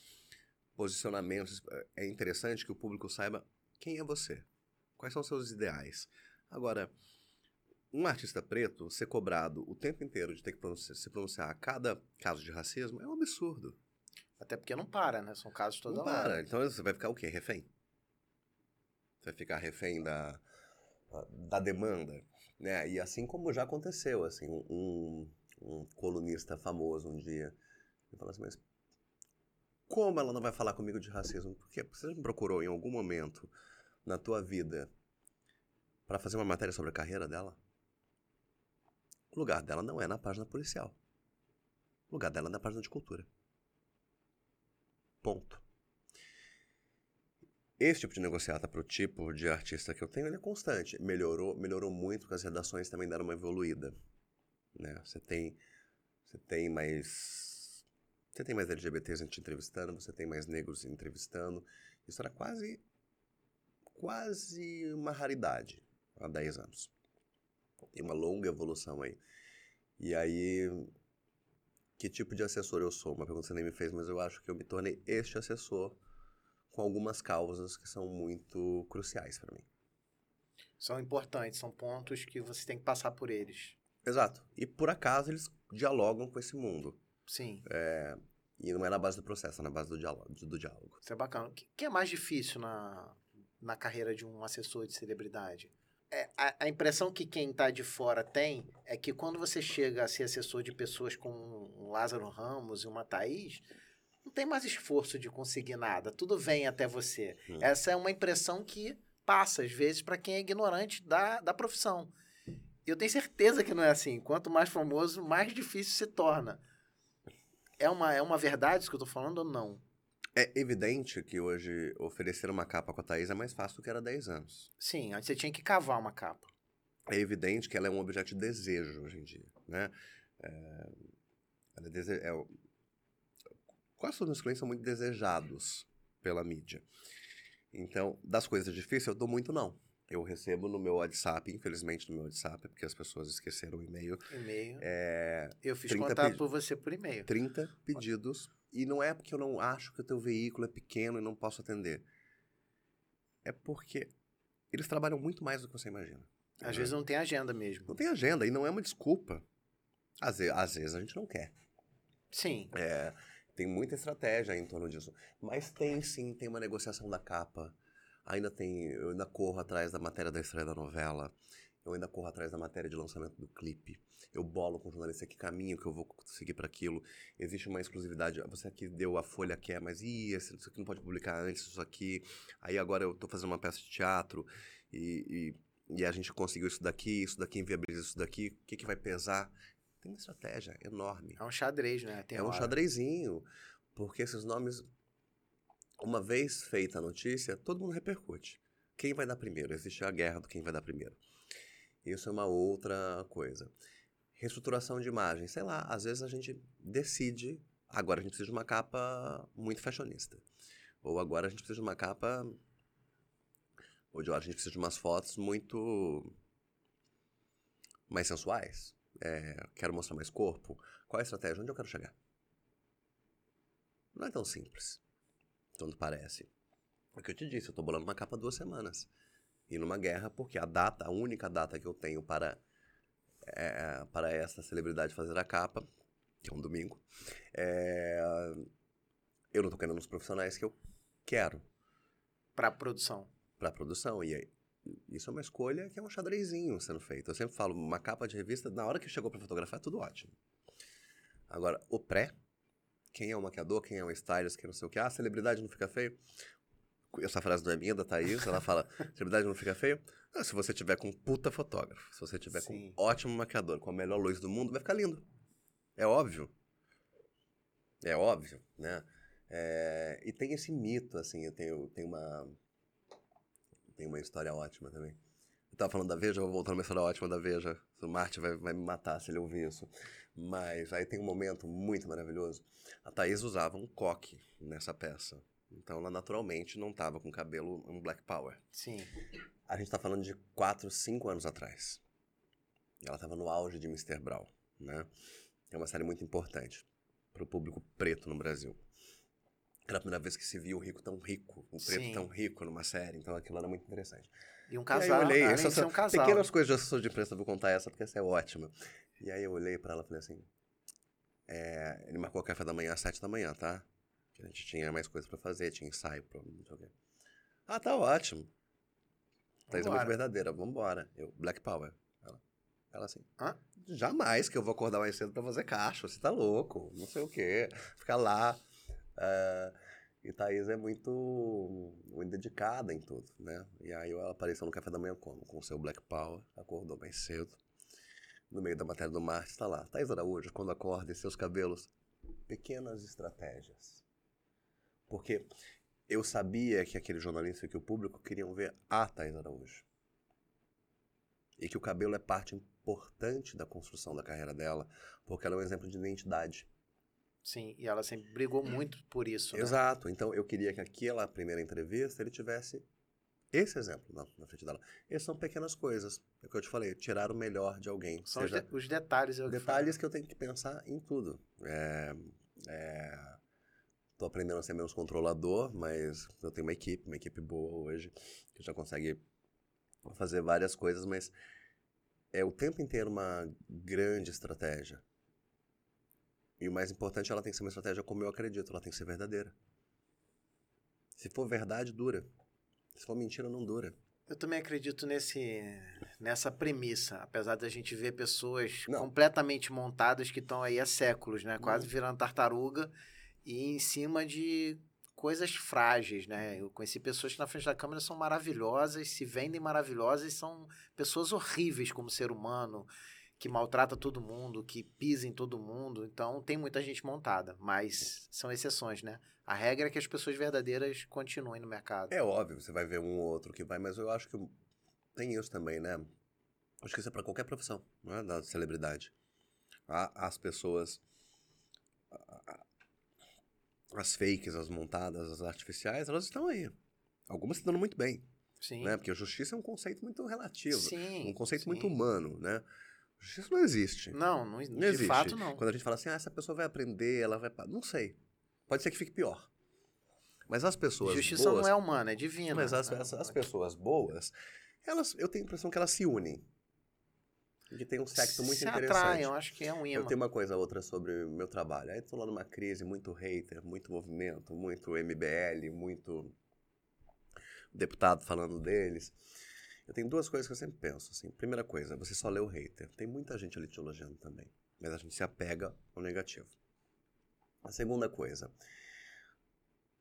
posicionamentos. É interessante que o público saiba quem é você, quais são os seus ideais. Agora, um artista preto ser cobrado o tempo inteiro de ter que pronunciar, se pronunciar a cada caso de racismo é um absurdo. Até porque não para, né? São casos toda não hora. para. Então você vai ficar o quê? Refém? Você vai ficar refém da, da demanda, né? E assim como já aconteceu, assim, um, um colunista famoso um dia, ele falou assim, mas como ela não vai falar comigo de racismo? Porque você me procurou em algum momento na tua vida para fazer uma matéria sobre a carreira dela? O lugar dela não é na página policial. O lugar dela é na página de cultura. Ponto. esse tipo de negociata para o tipo de artista que eu tenho, ele é constante. Melhorou, melhorou muito, porque as redações também deram uma evoluída. Né? Você tem, você tem mais, você tem mais LGBTs te entrevistando, você tem mais negros entrevistando. Isso era quase, quase uma raridade há 10 anos. Tem uma longa evolução aí. E aí, que tipo de assessor eu sou? Uma pergunta que você nem me fez, mas eu acho que eu me tornei este assessor com algumas causas que são muito cruciais para mim. São importantes, são pontos que você tem que passar por eles. Exato. E por acaso eles dialogam com esse mundo. Sim. É, e não é na base do processo, é na base do diálogo. Do diálogo. Isso é bacana. O que é mais difícil na, na carreira de um assessor de celebridade? É, a, a, impressão que quem está de fora tem é que quando você chega a ser assessor de pessoas como um Lázaro Ramos e uma Thaís, não tem mais esforço de conseguir nada, tudo vem até você. Hum. Essa é uma impressão que passa, às vezes, para quem é ignorante da, da profissão. Eu tenho certeza que não é assim. Quanto mais famoso, mais difícil se torna. É uma, é uma verdade isso que eu estou falando ou não? É evidente que hoje oferecer uma capa com a Thaís é mais fácil do que era há 10 anos. Sim, antes você tinha que cavar uma capa. É evidente que ela é um objeto de desejo hoje em dia, né? É, ela é, dese... é... Quase todos os clientes são muito desejados pela mídia. Então, das coisas difíceis, eu dou muito não. Eu recebo no meu WhatsApp, infelizmente no meu WhatsApp, porque as pessoas esqueceram o e-mail. E-mail. É, eu fiz contato por você por e-mail. 30 pedidos e não é porque eu não acho que o teu veículo é pequeno e não posso atender. É porque eles trabalham muito mais do que você imagina. Às né? vezes não tem agenda mesmo. Não tem agenda e não é uma desculpa. Às vezes, às vezes a gente não quer. Sim. É, tem muita estratégia em torno disso. Mas tem sim, tem uma negociação da capa. Ainda tem, eu ainda corro atrás da matéria da estreia da novela. Eu ainda corro atrás da matéria de lançamento do clipe. Eu bolo com o jornalista que caminho que eu vou seguir para aquilo. Existe uma exclusividade. Você aqui deu a folha quer, mas ih, isso aqui não pode publicar antes, isso aqui. Aí agora eu tô fazendo uma peça de teatro e, e, e a gente conseguiu isso daqui, isso daqui inviabiliza isso daqui. O que, que vai pesar? Tem uma estratégia enorme. É um xadrez, né? Tem é um xadrezinho. Porque esses nomes, uma vez feita a notícia, todo mundo repercute. Quem vai dar primeiro? Existe a guerra do quem vai dar primeiro. Isso é uma outra coisa. Reestruturação de imagem. Sei lá, às vezes a gente decide, agora a gente precisa de uma capa muito fashionista. Ou agora a gente precisa de uma capa. Ou de a gente precisa de umas fotos muito. mais sensuais. É, quero mostrar mais corpo. Qual é a estratégia? Onde eu quero chegar? Não é tão simples. Tanto parece. É o que eu te disse, eu estou bolando uma capa duas semanas e numa guerra, porque a data, a única data que eu tenho para, é, para essa celebridade fazer a capa, que é um domingo, é, eu não estou querendo os profissionais que eu quero. Para a produção. Para produção. E aí, isso é uma escolha que é um xadrezinho sendo feito. Eu sempre falo, uma capa de revista, na hora que chegou para fotografar, é tudo ótimo. Agora, o pré, quem é o maquiador, quem é o stylist, quem não sei o que, ah, celebridade não fica feio essa frase não é minha, da Thaís, ela fala, celebridade não fica feio? Ah, se você tiver com um puta fotógrafo, se você tiver Sim. com um ótimo maquiador, com a melhor luz do mundo, vai ficar lindo. É óbvio. É óbvio, né? É, e tem esse mito, assim, eu tenho, tenho uma... Tem uma história ótima também. Eu tava falando da Veja, vou voltar numa história ótima da Veja. O Marte vai, vai me matar se ele ouvir isso. Mas aí tem um momento muito maravilhoso. A Thaís usava um coque nessa peça. Então ela naturalmente não estava com cabelo um Black Power. Sim. A gente está falando de 4, 5 anos atrás. Ela estava no auge de Mr. Brown, né? É uma série muito importante para o público preto no Brasil. Era a primeira vez que se viu o rico tão rico, o preto Sim. tão rico numa série, então aquilo era muito interessante. E um casal, e eu olhei, essas um casal. pequenas coisas de assessor de imprensa, vou contar essa porque essa é ótima. E aí eu olhei para ela e falei assim, é, ele marcou café da manhã às sete da manhã, tá? A gente tinha mais coisas para fazer, tinha ensaio quê. Ah, tá ótimo. Thaís é muito verdadeira, vambora. Eu, Black Power. Ela, ela assim, jamais que eu vou acordar mais cedo pra fazer caixa, você tá louco, não sei o quê. Ficar lá. Uh, e Thaís é muito, muito dedicada em tudo, né? E aí ela apareceu no café da manhã como? Com o seu Black Power, acordou mais cedo. No meio da matéria do Marte, está lá. Thaís Araújo, quando acorda e seus cabelos, pequenas estratégias. Porque eu sabia que aquele jornalista e que o público queriam ver a Thais Araújo. E que o cabelo é parte importante da construção da carreira dela, porque ela é um exemplo de identidade. Sim, e ela sempre brigou muito por isso. Né? Exato. Então eu queria que aquela primeira entrevista ele tivesse esse exemplo na, na frente dela. Essas são pequenas coisas. É o que eu te falei, tirar o melhor de alguém. São os, de, os, detalhes. Eu detalhes que eu tenho que pensar em tudo. É, é, tô aprendendo a ser menos controlador, mas eu tenho uma equipe, uma equipe boa hoje, que já consegue fazer várias coisas, mas é o tempo inteiro uma grande estratégia. E o mais importante, ela tem que ser uma estratégia como eu acredito, ela tem que ser verdadeira. Se for verdade, dura. Se for mentira, não dura. Eu também acredito nesse, nessa premissa, apesar da gente ver pessoas não. completamente montadas que estão aí há séculos, né? Quase não. virando tartaruga e em cima de coisas frágeis, né? Eu conheci pessoas que na frente da câmera são maravilhosas, se vendem maravilhosas, são pessoas horríveis como ser humano, que maltrata todo mundo, que pisa em todo mundo. Então tem muita gente montada, mas são exceções, né? A regra é que as pessoas verdadeiras continuem no mercado. É óbvio, você vai ver um ou outro que vai, mas eu acho que tem isso também, né? Acho que isso é para qualquer profissão, não é da celebridade. As pessoas as fakes, as montadas, as artificiais, elas estão aí. Algumas estão dando muito bem. Sim. Né? Porque a justiça é um conceito muito relativo. Sim, um conceito sim. muito humano, né? Justiça não existe. Não, não, não existe. De fato, não. Quando a gente fala assim, ah, essa pessoa vai aprender, ela vai. Não sei. Pode ser que fique pior. Mas as pessoas Justiça boas, não é humana, é divina. Mas as, as, as, pessoas boas, elas, eu tenho a impressão que elas se unem. Que tem um secto muito se interessante. Atraem, eu acho que é um imã. Eu tenho uma coisa outra sobre o meu trabalho. Aí tô lá numa crise, muito hater, muito movimento, muito MBL, muito deputado falando deles. Eu tenho duas coisas que eu sempre penso. Assim. Primeira coisa, você só lê o hater. Tem muita gente ali te elogiando também. Mas a gente se apega ao negativo. A segunda coisa,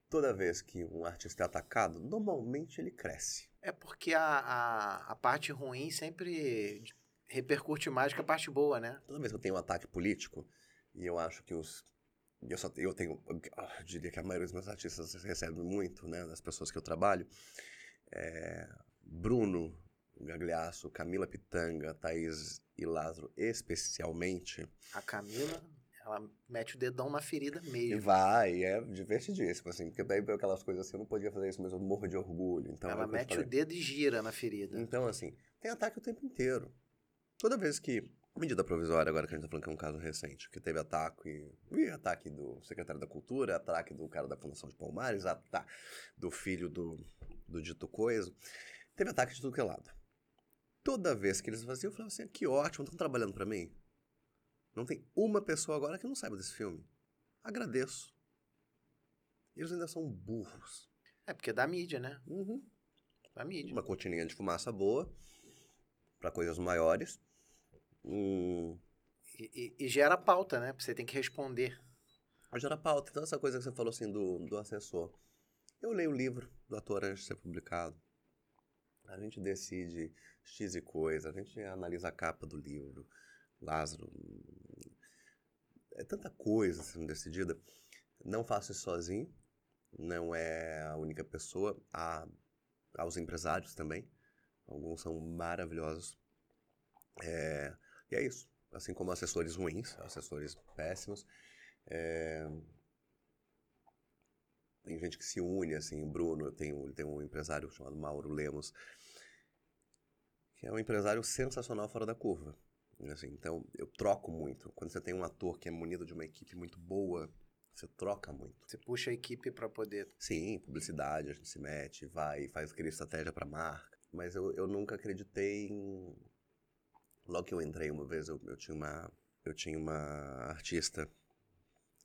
toda vez que um artista é atacado, normalmente ele cresce. É porque a, a, a parte ruim sempre repercute mais que a parte boa, né? Toda vez que eu tenho um ataque político, e eu acho que os. Eu, só, eu tenho. Eu diria que a maioria dos meus artistas recebe muito, né? Das pessoas que eu trabalho. É, Bruno Gagliasso, Camila Pitanga, Thaís e Lázaro, especialmente. A Camila, ela mete o dedão na ferida mesmo. E vai, é divertidíssimo, assim, porque daí aquelas coisas assim, eu não podia fazer isso, mas eu morro de orgulho. Então, ela é mete o dedo e gira na ferida. Então, assim, tem ataque o tempo inteiro. Toda vez que. Medida provisória, agora que a gente tá falando que é um caso recente, que teve ataque. E ataque do secretário da Cultura, ataque do cara da Fundação de Palmares, ataque do filho do, do dito coisa. Teve ataque de tudo que é lado. Toda vez que eles faziam, eu falava assim: que ótimo, estão trabalhando para mim. Não tem uma pessoa agora que não saiba desse filme. Agradeço. Eles ainda são burros. É porque é da mídia, né? Uhum. Da mídia. Uma cortininha de fumaça boa para coisas maiores. Hum. E, e, e, gera pauta, né? Você tem que responder. Gera pauta. Então, essa coisa que você falou assim do, do assessor. Eu leio o livro do ator antes de ser publicado. A gente decide X e coisa, a gente analisa a capa do livro. Lázaro. É tanta coisa sendo decidida. Não faço isso sozinho. Não é a única pessoa. Há, há os empresários também. Alguns são maravilhosos. É, e é isso. Assim como assessores ruins, assessores péssimos. É, tem gente que se une, assim, o Bruno, tem, tem um empresário chamado Mauro Lemos, que é um empresário sensacional fora da curva. Assim, então, eu troco muito. Quando você tem um ator que é munido de uma equipe muito boa, você troca muito. Você puxa a equipe para poder. Sim, publicidade, a gente se mete, vai, faz aquele estratégia para marca. Mas eu, eu nunca acreditei em. Logo que eu entrei uma vez, eu, eu, tinha, uma, eu tinha uma artista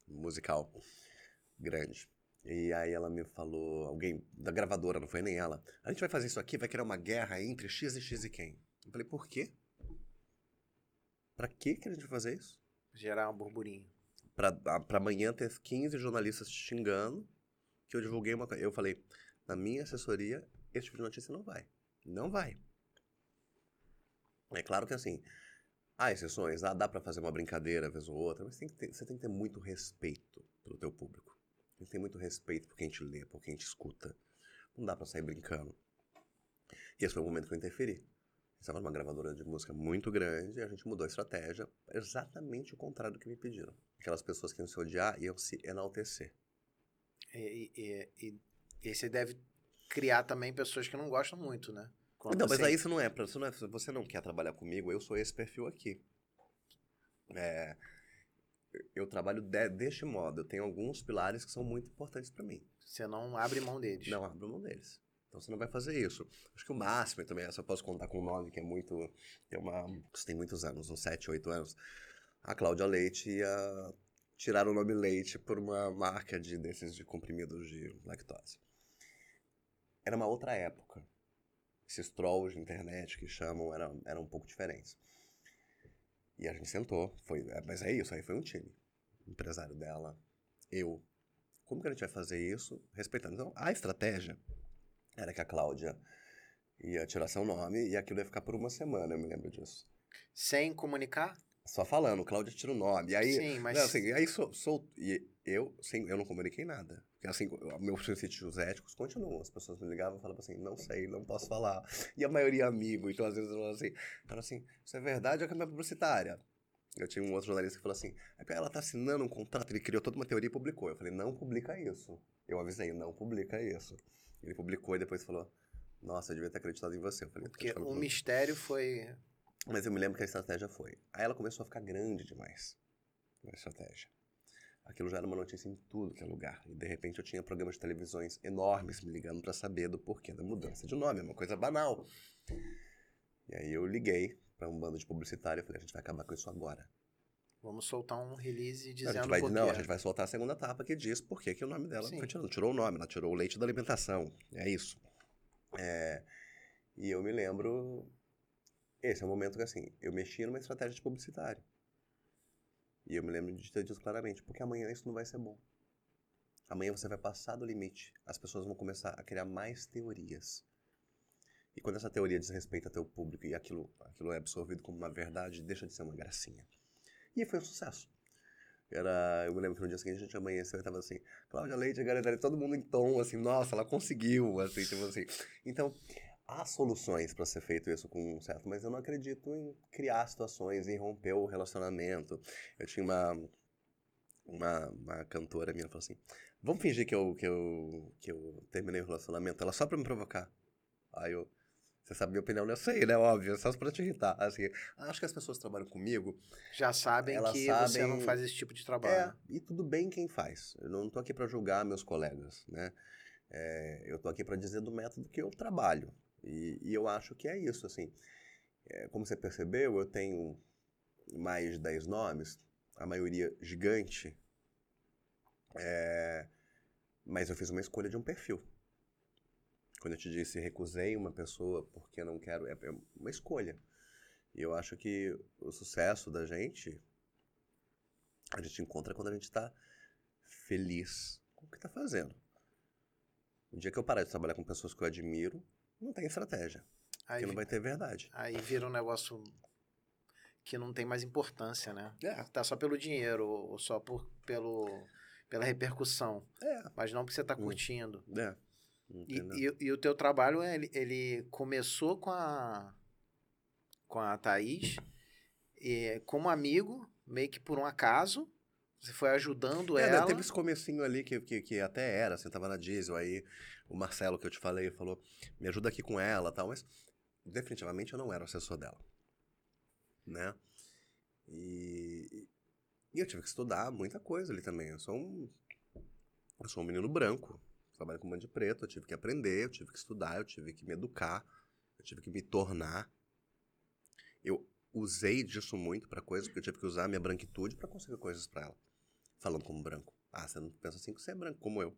musical grande. E aí ela me falou, alguém da gravadora, não foi nem ela. A gente vai fazer isso aqui, vai criar uma guerra entre X e X e quem? Eu falei, por quê? Pra que que a gente vai fazer isso? Gerar um burburinho. Pra, pra amanhã ter 15 jornalistas te xingando que eu divulguei uma coisa. Eu falei, na minha assessoria, esse tipo de notícia não vai. Não vai. É claro que assim, há exceções, dá para fazer uma brincadeira vez ou outra, mas tem ter, você tem que ter muito respeito pelo teu público. Tem que tem muito respeito por quem te lê, por quem te escuta. Não dá pra sair brincando. E esse foi o momento que eu interferi. Estava numa gravadora de música muito grande e a gente mudou a estratégia exatamente o contrário do que me pediram. Aquelas pessoas que iam se odiar iam se enaltecer. E, e, e, e você deve criar também pessoas que não gostam muito, né? Quando não, mas você- aí isso não é pra. Isso não é, você não quer trabalhar comigo, eu sou esse perfil aqui. É, eu trabalho de- deste modo. Eu tenho alguns pilares que são muito importantes pra mim. Você não abre mão deles. Não abro mão deles. Então você não vai fazer isso. Acho que o máximo também, essa eu posso contar com um nome que é muito. Tem uma. Isso tem muitos anos, uns 7, 8 anos. A Cláudia Leite ia tirar o nome Leite por uma marca de, desses de comprimidos de lactose. Era uma outra época. Esses trolls de internet que chamam eram, eram um pouco diferentes. E a gente sentou, foi, é, mas é isso, aí foi um time. O empresário dela, eu. Como que a gente vai fazer isso? Respeitando. Então, a estratégia era que a Cláudia ia tirar seu nome e aquilo ia ficar por uma semana, eu me lembro disso. Sem comunicar? Só falando, Cláudia tira o nome. E aí, Sim, mas. não, assim, aí sou, sou- e eu, sim, eu não comuniquei nada. Porque assim, meus princípios éticos continuam. As pessoas me ligavam e falavam assim, não sei, não posso falar. E a maioria é amigo, então às vezes eu falo assim, falo assim, isso é verdade ou é câmera publicitária? Eu tinha um outro jornalista que falou assim, é ela tá assinando um contrato, ele criou toda uma teoria e publicou. Eu falei, não publica isso. Eu avisei, não publica isso. Ele publicou e depois falou, nossa, eu devia ter acreditado em você. Eu falei, Porque "Tô te o mistério foi. mas eu me lembro que a estratégia foi. Aí ela começou a ficar grande demais. A estratégia. Aquilo já era uma notícia em tudo que é lugar. E de repente eu tinha programas de televisões enormes me ligando pra saber do porquê da mudança de nome. É uma coisa banal. E aí eu liguei pra um bando de publicitário e falei: a gente vai acabar com isso agora. Vamos soltar um release Não, a dizendo gente vai, por não, a gente vai soltar a segunda etapa que diz por que o nome dela Sim. foi tirado. Tirou o nome, ela tirou o leite da alimentação. É isso. É, e eu me lembro. Esse é o momento que assim, eu mexi numa estratégia de publicitário. E eu me lembro de ter dito claramente, porque amanhã isso não vai ser bom. Amanhã você vai passar do limite. As pessoas vão começar a criar mais teorias. E quando essa teoria desrespeita teu público e aquilo, aquilo é absorvido como uma verdade, deixa de ser uma gracinha. E foi um sucesso. Era, eu me lembro que no dia seguinte a gente amanheceu e tava assim, Cláudia Leite, galera, todo mundo em tom, assim, nossa, ela conseguiu, assim, tipo assim. Então, há soluções para ser feito isso com um certo, mas eu não acredito em criar situações, em romper o relacionamento. Eu tinha uma, uma, uma cantora minha, falou assim, vamos fingir que eu, que, eu, que eu terminei o relacionamento, ela só pra me provocar. Aí eu, você sabe minha opinião, né? eu sei, né, óbvio, só pra te irritar. Assim, acho que as pessoas que trabalham comigo, Já sabem que você sabem- não faz esse tipo de é, trabalho. e tudo bem quem faz. Eu não tô aqui pra julgar meus colegas, né? É, eu tô aqui pra dizer do método que eu trabalho. E, e eu acho que é isso, assim. É, como você percebeu, eu tenho mais de 10 nomes, a maioria gigante. É, mas eu fiz uma escolha de um perfil. Quando eu te disse recusei uma pessoa porque não quero, é é uma escolha. E eu acho que o sucesso da gente a gente encontra quando a gente tá feliz com o que tá fazendo. O dia que eu parar de trabalhar com pessoas que eu admiro, não tem estratégia. Aí, Porque não vai ter verdade. aí vira um negócio que não tem mais importância, né? É. Tá só pelo dinheiro, ou só por, pelo, pela repercussão. É. Mas não porque você tá Hum. curtindo. É. E, e, e o teu trabalho, ele, ele começou com a, com a Thaís, e, como amigo, meio que por um acaso. Você foi ajudando É, né, ela. teve esse comecinho ali que, que, que até era, você tava na diesel, aí o Marcelo que eu te falei falou, me ajuda aqui com ela tal, mas definitivamente eu não era o assessor dela, né? E, e eu tive que estudar muita coisa ali também, eu sou um, eu sou um menino branco, trabalho com um de preto, eu tive que aprender, eu tive que estudar, eu tive que me educar, eu tive que me tornar. Eu usei disso muito pra coisas, porque eu tive que usar a minha branquitude pra conseguir coisas pra ela falando como branco. Ah, você não pensa assim que você é branco, como eu.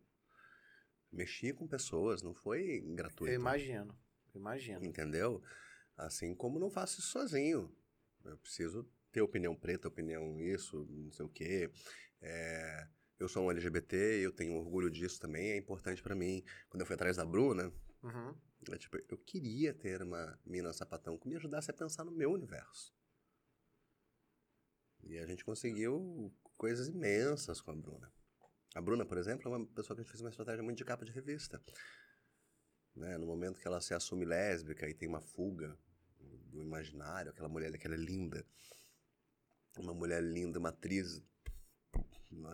Mexi com pessoas, não foi gratuito. Eu imagino, eu imagino. Entendeu? Assim como não faço isso sozinho. Eu preciso ter opinião preta, opinião isso, não sei o quê. É, eu sou um LGBT, eu tenho orgulho disso também, é importante pra mim. Quando eu fui atrás da Bruna, Uhum. eu, tipo, eu queria ter uma mina sapatão que me ajudasse a pensar no meu universo. E a gente conseguiu coisas imensas com a Bruna. A Bruna, por exemplo, é uma pessoa que a gente fez uma estratégia muito de capa de revista. Né? No momento que ela se assume lésbica e tem uma fuga do imaginário, aquela mulher que ela é linda. Uma mulher linda, uma atriz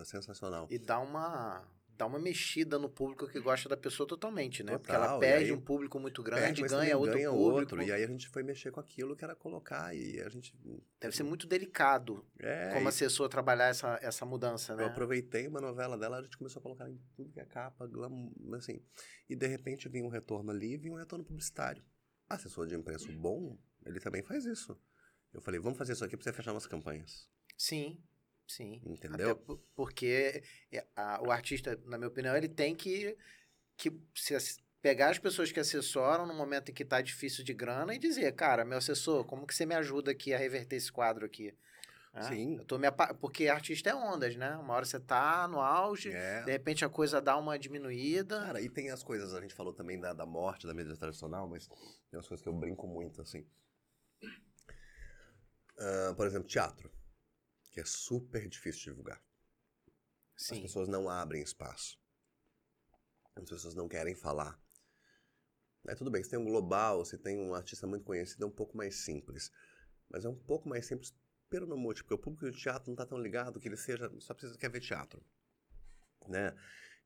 sensacional. E dá uma dá uma mexida no público que gosta da pessoa totalmente, né? Total, Porque ela perde aí- um público muito Perde, grande, mas ganha outro ganha público. outro. E aí a gente foi mexer com aquilo que era colocar. E a gente. Deve ser muito delicado É, como e assessor trabalhar essa, essa mudança, né? Eu aproveitei uma novela dela, a gente começou a colocar em tudo que é capa, glam, assim. E de repente vinha um retorno ali, vinha um retorno publicitário. Assessor de imprensa bom, ele também faz isso. Eu falei, vamos fazer isso aqui pra você fechar umas campanhas. Sim, sim. Entendeu? Porque é, a- o artista, na minha opinião, ele tem que, que se pegar as pessoas que assessoram no momento em que tá difícil de grana e dizer, cara, meu assessor, como que você me ajuda aqui a reverter esse quadro aqui? Ah, Sim. Eu tô me apa- Porque artista é ondas, né? Uma hora você tá no auge, É. de repente a coisa dá uma diminuída. Cara, e tem as coisas, a gente falou também da, da morte da mídia tradicional, mas tem umas coisas que eu brinco muito, assim. Ah, por exemplo, teatro, que é super difícil divulgar. As Sim. pessoas não abrem espaço. As pessoas não querem falar. É tudo bem, se tem um global, se tem um artista muito conhecido, é um pouco mais simples. Mas é um pouco mais simples pelo no motivo, porque o público de teatro não está tão ligado que ele seja, só precisa quer ver teatro. Né?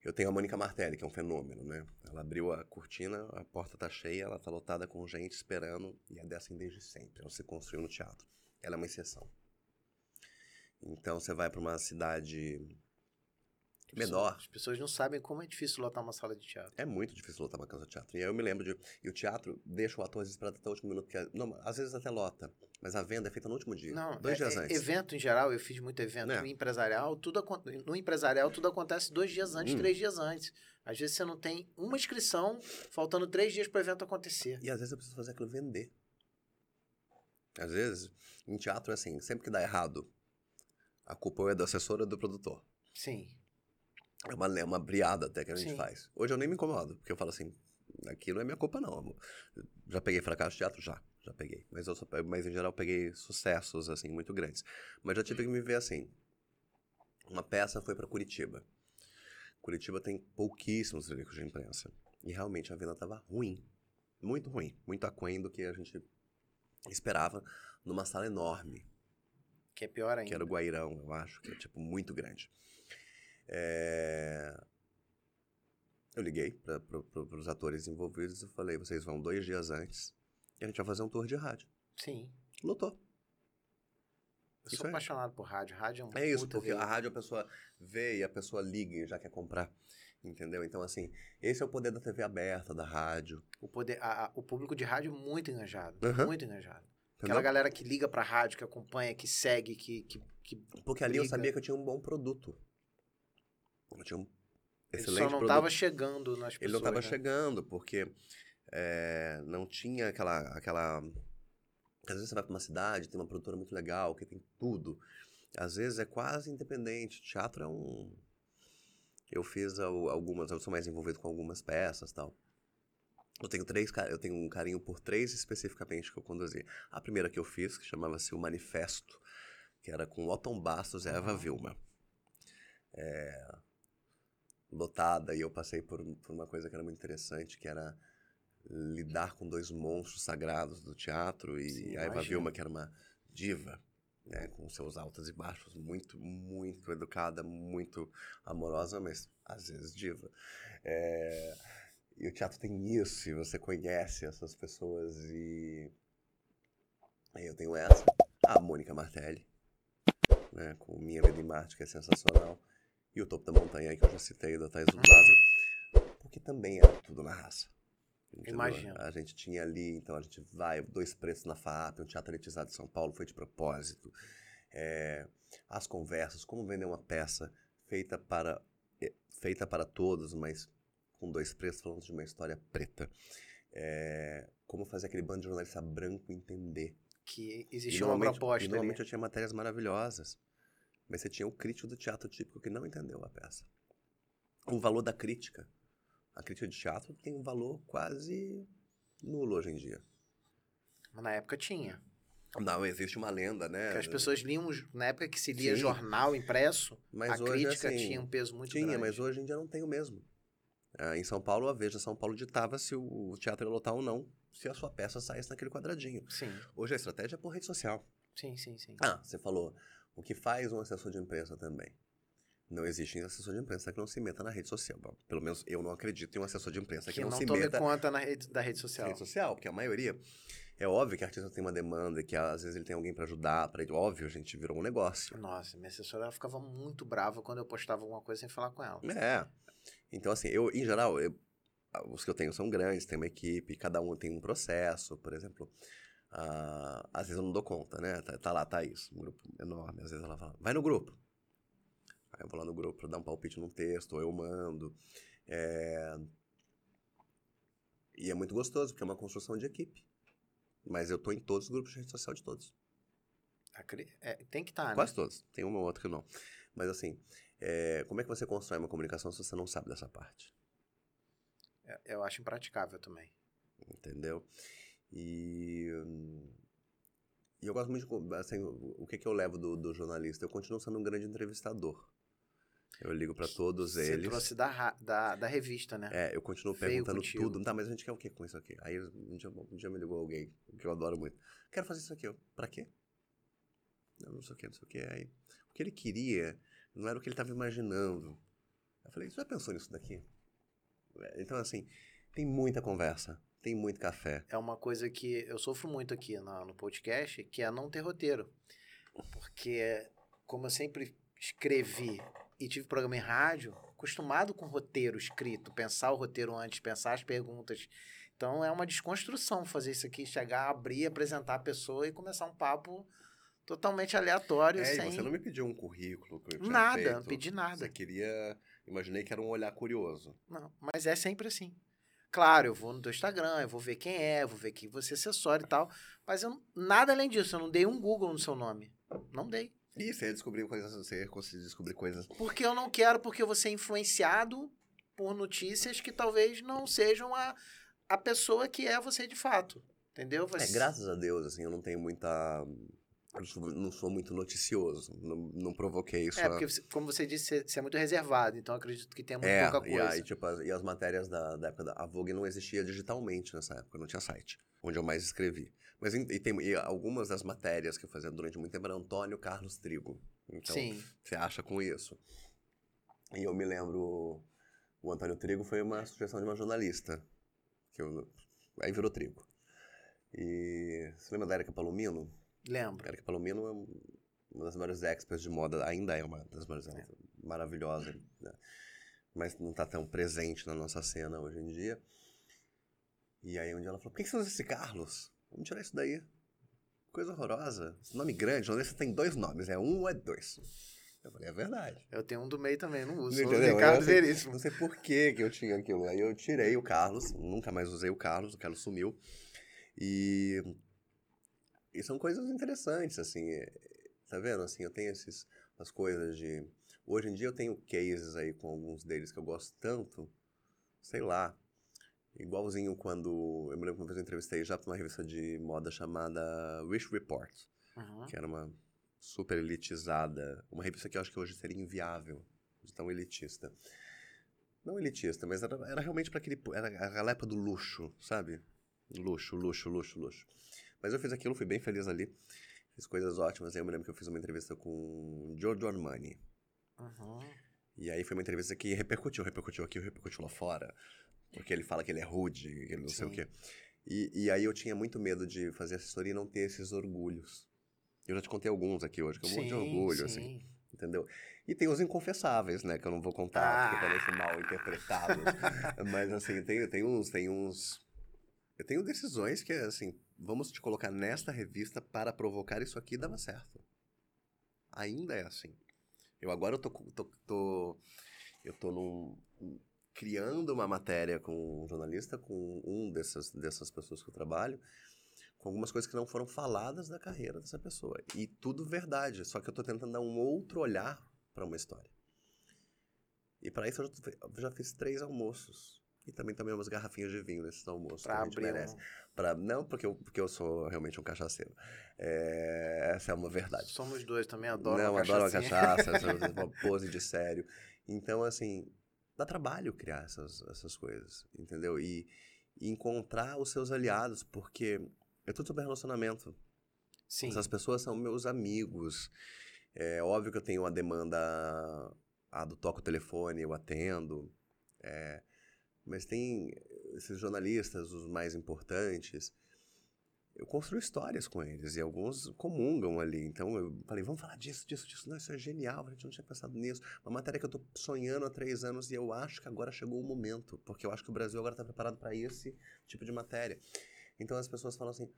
Eu tenho a Mônica Martelli, que é um fenômeno, né? Ela abriu a cortina, a porta tá cheia, ela tá lotada com gente esperando, e é dessa desde sempre. Ela se construiu no teatro. Ela é uma exceção. Então você vai para uma cidade menor, As pessoas não sabem como é difícil lotar uma sala de teatro. é muito difícil lotar uma casa de teatro. E aí eu me lembro de. E o teatro deixa o ator às vezes esperar até o último minuto. Porque, não, às vezes até lota. Mas a venda é feita no último dia. Não, dois é- dias é- antes. Evento em geral, eu fiz muito evento É. empresarial, tudo no empresarial tudo acontece dois dias antes, Hum. três dias antes. Às vezes você não tem uma inscrição, faltando três dias para o evento acontecer. E às vezes eu preciso fazer aquilo vender. Às vezes, em teatro é assim: sempre que dá errado, a culpa é do assessor ou do produtor. Sim. É uma, é uma briada até que a gente Sim. faz. Hoje eu nem me incomodo, porque eu falo assim: aquilo não é minha culpa, não, amor. Já peguei fracasso de teatro? Já. Já peguei. Mas, eu só, mas em geral peguei sucessos, assim, muito grandes. Mas já tive que me ver assim. Uma peça foi para Curitiba. Curitiba tem pouquíssimos veículos de imprensa. E realmente a venda estava ruim. Muito ruim. Muito aquém do que a gente esperava numa sala enorme Que é pior ainda. que era o Guairão, eu acho, que é tipo muito grande. É, Eu liguei para os atores envolvidos e falei: vocês vão dois dias antes e a gente vai fazer um tour de rádio. Sim. Lotou. Eu Isso sou é. apaixonado por rádio. Rádio é um É isso, porque a rádio a pessoa vê e a pessoa liga e já quer comprar. Entendeu? Então, assim, esse é o poder da TV aberta, da rádio. o, poder, a- a- o público de rádio é muito engajado. Aham. Muito engajado. Entendeu? Aquela galera que liga pra rádio, que acompanha, que segue, que. que, que Porque ali eu briga. sabia que eu tinha um bom produto. Eu tinha um ele excelente só não produto. tava chegando nas pessoas. Ele não estava né? chegando, porque é, não tinha aquela, aquela. Às vezes você vai para uma cidade, tem uma produtora muito legal, que tem tudo. Às vezes é quase independente. Teatro é um. Eu fiz al- algumas, eu sou mais envolvido com algumas peças tal. Eu tenho três, eu tenho um carinho por três especificamente que eu conduzi. A primeira que eu fiz, que chamava-se O Manifesto, que era com Otton Bastos e Eva. Vilma. É, lotada, e eu passei por, por uma coisa que era muito interessante, que era lidar com dois monstros sagrados do teatro, e Sim, a Eva. Vilma, que era uma diva, né, com seus altos e baixos, muito, muito educada, muito amorosa, mas às vezes diva. É, e o teatro tem isso, e você conhece essas pessoas, e aí eu tenho essa, a Mônica Martelli, né, com Minha Vida em Marte, que é sensacional, e o Topo da Montanha, que eu já citei, da Thais do Lázaro, porque também era tudo na raça. Imagino. A gente tinha ali, então a gente vai, dois preços na FAP, um teatro elitizado de São Paulo, foi de propósito. É, as conversas, como vender uma peça feita para, eh, feita para todos, mas com dois preços, falando de uma história preta. É, como fazer aquele bando de jornalista branco entender Que existia uma proposta. E ali. normalmente eu tinha matérias maravilhosas. Mas você tinha o crítico do teatro típico que não entendeu a peça. O valor da crítica. A crítica de teatro tem um valor quase nulo hoje em dia. Mas na época tinha. Não, existe uma lenda, né? Que as pessoas liam, na época que se lia Sim. jornal impresso, Mas a hoje, crítica assim, tinha um peso muito Tinha, grande. mas hoje em dia não tem o mesmo. Ah, em São Paulo, a Veja São Paulo ditava se o teatro ia lotar ou não, se a sua peça saísse naquele quadradinho. Sim, Hoje a estratégia é por rede social. sim, sim, sim. Ah, você falou, o que faz um assessor de imprensa também? Não existe assessor de imprensa que não se meta na rede social. Bom, Pelo menos eu não acredito em um assessor de imprensa que, que não, não se tome meta conta na rede, da rede social. rede social, porque a maioria... É óbvio que a artista tem uma demanda, que às vezes ele tem alguém pra ajudar, para ele. Óbvio, a gente virou um negócio. Nossa, minha assessora ficava muito brava quando eu postava alguma coisa sem falar com ela. É. Então, assim, eu, em geral, eu- os que eu tenho são grandes, tem uma equipe, cada um tem um processo, por exemplo. ah, às vezes eu não dou conta, né? Tá, tá lá, Thaís, um grupo enorme. Às vezes ela fala, vai no grupo. Aí eu vou lá no grupo pra dar um palpite num texto, ou eu mando. É, E é muito gostoso, porque é uma construção de equipe. Mas eu tô em todos os grupos de rede social de todos. É, tem que estar, né? Quase todos. Tem uma ou outra que não. Mas assim, é, como é que você constrói uma comunicação se você não sabe dessa parte? É, Eu acho impraticável também. entendeu? E, e eu gosto muito de, assim, o que que eu levo do, do jornalista? Eu continuo sendo um grande entrevistador. Eu ligo para todos Você eles. trouxe da, da, da revista, né? É, eu continuo Veio perguntando contigo. tudo. Tá, mas a gente quer o que com isso aqui? Aí um dia, um dia me ligou alguém, que eu adoro muito. Quero fazer isso aqui. Eu, pra quê? Não, não sei o que, não sei o que. Aí, o que ele queria não era o que ele estava imaginando. Eu falei, você já pensou nisso daqui? Então, assim, tem muita conversa, tem muito café. É uma coisa que eu sofro muito aqui na- no podcast, que é não ter roteiro. Porque, como eu sempre escrevi e tive programa em rádio, acostumado com roteiro escrito, pensar o roteiro antes, pensar as perguntas. Então é uma desconstrução fazer isso aqui, chegar, abrir, apresentar a pessoa e começar um papo totalmente aleatório, É, sem você não me pediu um currículo que eu tinha nada, feito. não pedi nada. Você queria... Imaginei que era um olhar curioso. Não, mas é sempre assim. Claro, eu vou no teu Instagram, eu vou ver quem é, vou ver quem você assessora e tal. Mas eu, nada além disso, eu não dei um Google no seu nome. Não dei. E você descobriu coisas, você conseguiu descobrir coisas. Porque eu não quero, porque eu vou ser influenciado por notícias que talvez não sejam a, a pessoa que é você de fato. Entendeu? É, ser- graças a Deus, assim, eu não tenho muita. Eu não sou muito noticioso. Não, não provoquei isso. É, porque, você- como você disse, você- é muito reservado, então acredito que tenha muito É, pouca e, coisa. aí, tipo, as, e as matérias da, da época da a Vogue não existia digitalmente nessa época, não tinha site, onde eu mais escrevi. Mas e tem, e algumas das matérias que eu fazia durante muito tempo era Antônio Carlos Trigo. Então, Sim. você acha com isso. E eu me lembro, o Antônio Trigo foi uma sugestão de uma jornalista, que eu, aí virou Trigo. E você lembra da Erika Palomino? Lembro. Erika Palomino é um- uma das maiores experts de moda, ainda é uma das maiores, é maravilhosa, né? mas não tá tão presente na nossa cena hoje em dia. E aí um dia ela falou, por que que você usa esse Carlos? Vamos tirar isso daí. Coisa horrorosa. Esse nome grande, jornalista tem dois nomes, é um ou é dois. Eu falei, é verdade. Eu tenho um do meio também, não uso. Sou o Entendeu? Ricardo Eu sei- Veríssimo. Não sei por que que eu tinha aquilo. Aí eu tirei o Carlos, nunca mais usei o Carlos, o Carlos sumiu. E, e são coisas interessantes, assim. é, Tá vendo? Assim, eu tenho esses, as coisas de... Hoje em dia eu tenho cases aí com alguns deles que eu gosto tanto. Sei lá. Igualzinho quando... Eu me lembro que uma vez eu entrevistei já para uma revista de moda chamada Wish Report Uhum. que era uma super elitizada, uma revista que eu acho que hoje seria inviável, de tão elitista. Não elitista, mas era, era realmente para aquele. Era a galera do luxo, sabe? Luxo, luxo, luxo, luxo. Mas eu fiz aquilo, fui bem feliz ali. Fiz coisas ótimas. Eu me lembro que eu fiz uma entrevista com Giorgio Armani. Uhum. E aí foi uma entrevista que repercutiu, repercutiu aqui, repercutiu lá fora. Porque ele fala que ele é rude, que ele não sei o Sim. quê. E, e aí eu tinha muito medo de fazer assessoria e não ter esses orgulhos. Eu já te contei alguns aqui hoje, que eu morro de orgulho, assim, entendeu? E tem os inconfessáveis, né, que eu não vou contar, porque Ah. parecem mal interpretados. Mas, assim, tem, tem uns, tem uns... Eu tenho decisões que, assim, vamos te colocar nesta revista para provocar isso aqui, dava certo. Ainda é assim. Eu agora eu tô, tô, tô eu tô num, criando uma matéria com um jornalista, com um dessas, dessas pessoas que eu trabalho, com algumas coisas que não foram faladas da carreira dessa pessoa. E tudo verdade, só que eu tô tentando dar um outro olhar para uma história. E para isso eu já, já fiz três almoços. E também tomei umas garrafinhas de vinho nesses almoços Pra que a gente merece. um... Pra, não porque eu, porque eu sou realmente um cachaceiro. É, essa é uma verdade. Somos dois também, adoro não, adoro cachaçinha. cachaça, uma pose de sério. Então, assim, dá trabalho criar essas, essas coisas, entendeu? E, e encontrar os seus aliados, porque é tudo sobre relacionamento. Sim, Essas pessoas são meus amigos. É óbvio que eu tenho uma demanda ah, do toco o telefone, eu atendo. é, mas tem esses jornalistas, os mais importantes. Eu construo histórias com eles e alguns comungam ali. Então eu falei, vamos falar disso, disso, disso. Não, isso é genial, a gente não tinha pensado nisso. Uma matéria que eu tô sonhando há três anos e eu acho que agora chegou o momento, porque eu acho que o Brasil agora está preparado para esse tipo de matéria. Então as pessoas falam assim,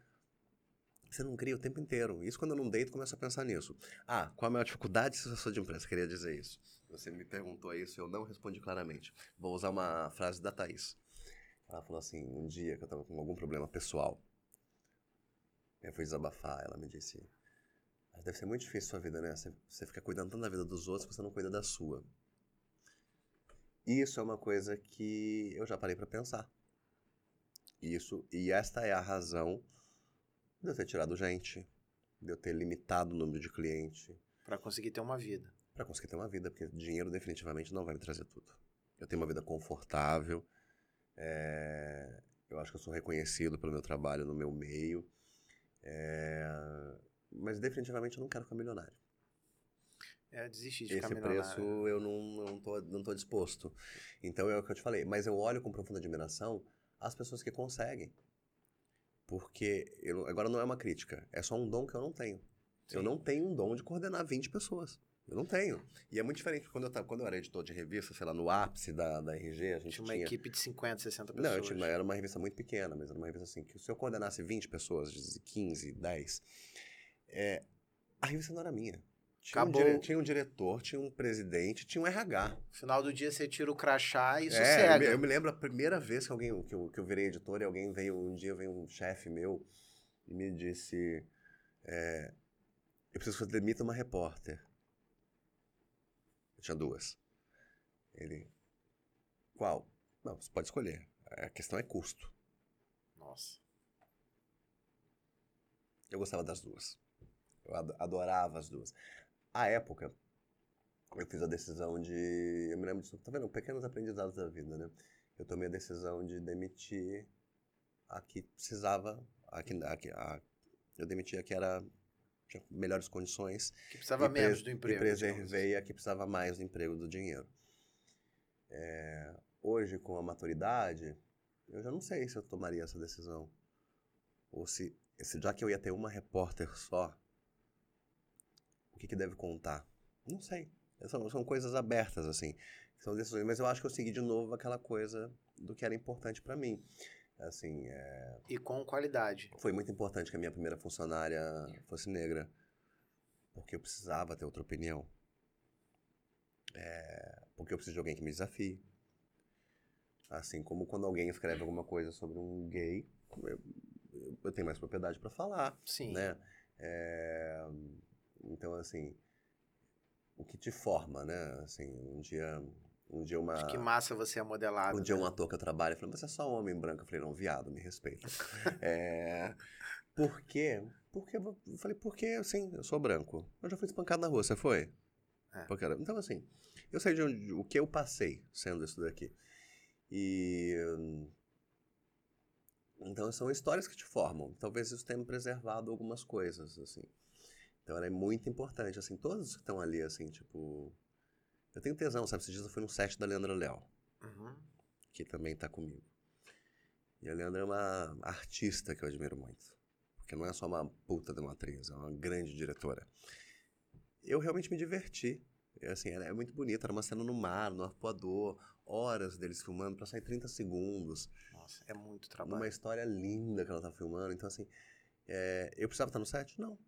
você não cria o tempo inteiro. Isso quando eu não deito, começo a pensar nisso. Ah, qual a maior dificuldade se eu sou de imprensa? Queria dizer isso. Você me perguntou isso eu não respondi claramente. Vou usar uma frase da Thaís. Ela falou assim, um dia que eu estava com algum problema pessoal, eu fui desabafar, ela me disse, "Ah, deve ser muito difícil sua vida, né? Você, você fica cuidando tanto da vida dos outros que você não cuida da sua. Isso é uma coisa que eu já parei para pensar. Isso, e esta é a razão de eu ter tirado gente, de eu ter limitado o número de cliente, Pra conseguir ter uma vida. Para conseguir ter uma vida, porque dinheiro definitivamente não vai me trazer tudo. Eu tenho uma vida confortável, é, eu acho que eu sou reconhecido pelo meu trabalho no meu meio, é, mas definitivamente eu não quero ficar milionário. É desistir de ficar Esse milionário. preço eu não, não, tô, não tô disposto. Então é o que eu te falei, mas eu olho com profunda admiração as pessoas que conseguem. Porque eu, agora não é uma crítica, é só um dom que eu não tenho. Eu Sim. não tenho um dom de coordenar 20 pessoas. Eu não tenho. E é muito diferente quando eu, tava, quando eu era editor de revista, sei lá, no ápice da, da RG, a gente Tinha uma tinha. equipe de 50, 60 pessoas. Não, eu tinha, era uma revista muito pequena, mas era uma revista assim, que se eu coordenasse 20 pessoas, 15, 10, é, a revista não era minha. Tinha um, Acabou. dire- tinha um diretor, tinha um presidente, tinha um RH. No final do dia você tira o crachá e É, eu me, eu me lembro a primeira vez que alguém que eu, que eu virei editor e alguém veio, um dia veio um chefe meu e me disse: é, Eu preciso que você demita uma repórter. Eu tinha duas. Ele. Qual? Não, você pode escolher. A questão é custo. Nossa. Eu gostava das duas. Eu ado- adorava as duas. À época, eu fiz a decisão de. Eu me lembro disso. Tá vendo? Pequenos aprendizados da vida, né? Eu tomei a decisão de demitir a que precisava. A que, a a- eu demiti a que era. Tinha melhores condições. Que precisava e pre- menos do emprego. E digamos preservei a que precisava mais do emprego do dinheiro. É, hoje, com a maturidade, eu já não sei se eu tomaria essa decisão. Ou se, se já que eu ia ter uma repórter só, o que, que deve contar? Não sei. São, são coisas abertas, assim. São decisões, mas eu acho que eu segui de novo aquela coisa do que era importante para mim. Assim, é. E com qualidade. foi muito importante que a minha primeira funcionária fosse negra, porque eu precisava ter outra opinião. É, porque eu preciso de alguém que me desafie. Assim como quando alguém escreve alguma coisa sobre um gay, eu, eu tenho mais propriedade para falar, Sim. né? É, então, assim, o que te forma, né? Assim, um dia, um dia uma... Acho que massa você é modelado. Um dia né? um ator que eu trabalho falou, você é só um homem branco. Eu falei, não, viado, me respeita. é, por quê? Porque, eu falei, porque, assim, eu sou branco. Eu já fui espancado na rua, você foi? É. Porque então, assim, eu sei de onde, o que eu passei sendo isso daqui. E... Então, são histórias que te formam. Talvez isso tenha preservado algumas coisas, assim. Então, era muito importante, assim, todos que estão ali, assim, tipo... Eu tenho tesão, sabe? Esses dias eu fui num set da Leandra Léo Uhum. que também está comigo. E a Leandra é uma artista que eu admiro muito. Porque não é só uma puta de uma atriz, é uma grande diretora. Eu realmente me diverti. E, assim, ela é muito bonita, era uma cena no mar, no arpoador, horas deles filmando para sair 30 segundos. Nossa, é muito trabalho. Uma história linda que ela tá filmando. Então, assim, é, eu precisava estar no set? Não.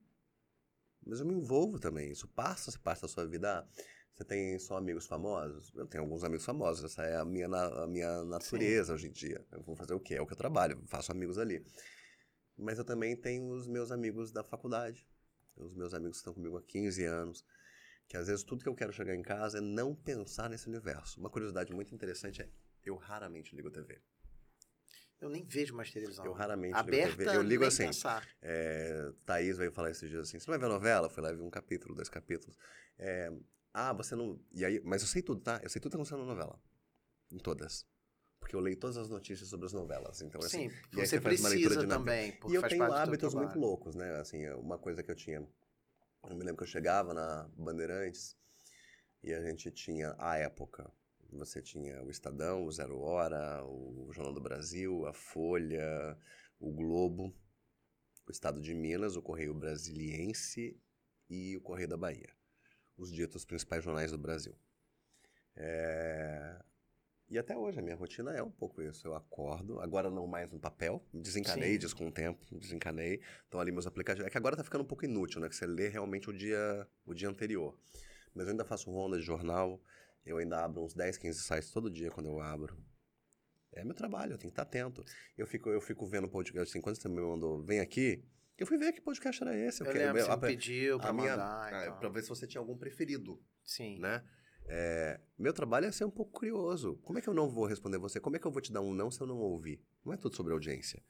Mas eu me envolvo também. Isso passa parte da sua vida. Ah, você tem só amigos famosos? Eu tenho alguns amigos famosos. Essa é a minha, a minha natureza hoje em dia. Eu vou fazer o quê? É o que eu trabalho. Faço amigos ali. Mas eu também tenho os meus amigos da faculdade. Os meus amigos que estão comigo há 15 anos. Que às vezes tudo que eu quero chegar em casa é não pensar nesse universo. Uma curiosidade muito interessante é eu raramente ligo TV. Eu nem vejo mais televisão. Eu raramente Aberta, ligo TV. Eu ligo assim. É, Thaís veio falar esses dias assim: você vai ver a novela? Eu fui lá e vi um capítulo, dois capítulos. É, ah, você não. E aí, mas eu sei tudo, tá? Eu sei tudo que aconteceu na novela. Em todas. Porque eu leio todas as notícias sobre as novelas. Então, assim. Sim, e você você precisa também, E eu tenho hábitos muito loucos, né? Assim, uma coisa que eu tinha. Eu me lembro que eu chegava na Bandeirantes e a gente tinha, à época, você tinha o Estadão, o Zero Hora, o Jornal do Brasil, a Folha, o Globo, o Estado de Minas, o Correio Brasiliense e o Correio da Bahia. Os ditos principais jornais do Brasil. É, E até hoje a minha rotina é um pouco isso. Eu acordo, agora não mais no papel, desencanei Sim. disso com o tempo, desencanei. Então ali meus aplicativos. É que agora tá ficando um pouco inútil, né? Que você lê realmente o dia, o dia anterior. Mas eu ainda faço ronda de jornal, eu ainda abro uns 10, 15 sites todo dia quando eu abro. É meu trabalho, eu tenho que estar atento. Eu fico, eu fico vendo podcast assim, quando você me mandou, vem aqui, eu fui ver que podcast era esse. Eu quero- lembro, você a- pediu pra minha- mandar. então. pra ver se você tinha algum preferido Sim. né? É, meu trabalho é ser um pouco curioso. Como é que eu não vou responder você? Como é que eu vou te dar um não se eu não ouvir? Não é tudo sobre audiência.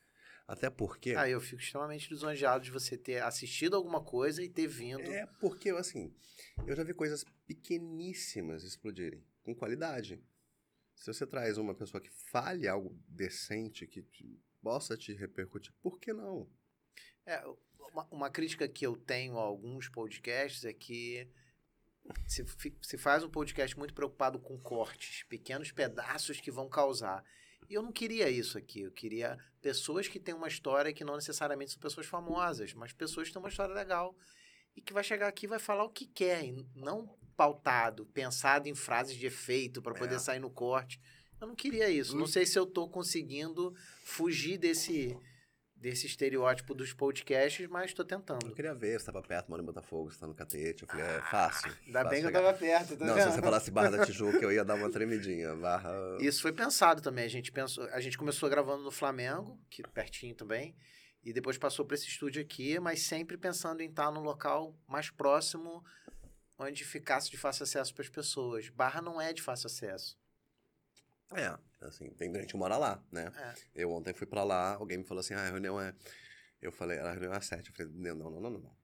Até porque. Ah, eu fico extremamente lisonjeado de você ter assistido alguma coisa e ter vindo. É porque, assim, eu já vi coisas pequeníssimas explodirem, com qualidade. Se você traz uma pessoa que fale algo decente, que te- possa te repercutir, por que não? É, uma, uma crítica que eu tenho a alguns podcasts é que se, se faz um podcast muito preocupado com cortes, pequenos pedaços que vão causar. E eu não queria isso aqui. Eu queria pessoas que têm uma história que não necessariamente são pessoas famosas, mas pessoas que têm uma história legal e que vai chegar aqui e vai falar o que quer, não pautado, pensado em frases de efeito para poder É. sair no corte. Eu não queria isso. Não sei se eu tô conseguindo fugir desse desse estereótipo dos podcasts, mas estou Eu tentando. queria ver, você estava perto, moro em Botafogo, você está no catete. Eu falei, é fácil. Ah, Ainda fácil bem que eu chegar. tava perto, tá Não, vendo? se você falasse Barra da Tijuca, eu ia dar uma tremidinha. Barra. Isso foi pensado também. A gente pensou, a gente começou gravando no Flamengo, que pertinho também, e depois passou para esse estúdio aqui, mas sempre pensando em estar no local mais próximo, onde ficasse de fácil acesso para as pessoas. Barra não é de fácil acesso. É, assim, tem gente que mora lá, né? É. Eu ontem fui pra lá, alguém me falou assim, ah, a reunião é... Eu falei, a reunião é às sete. Eu falei, não, não, não, não, não.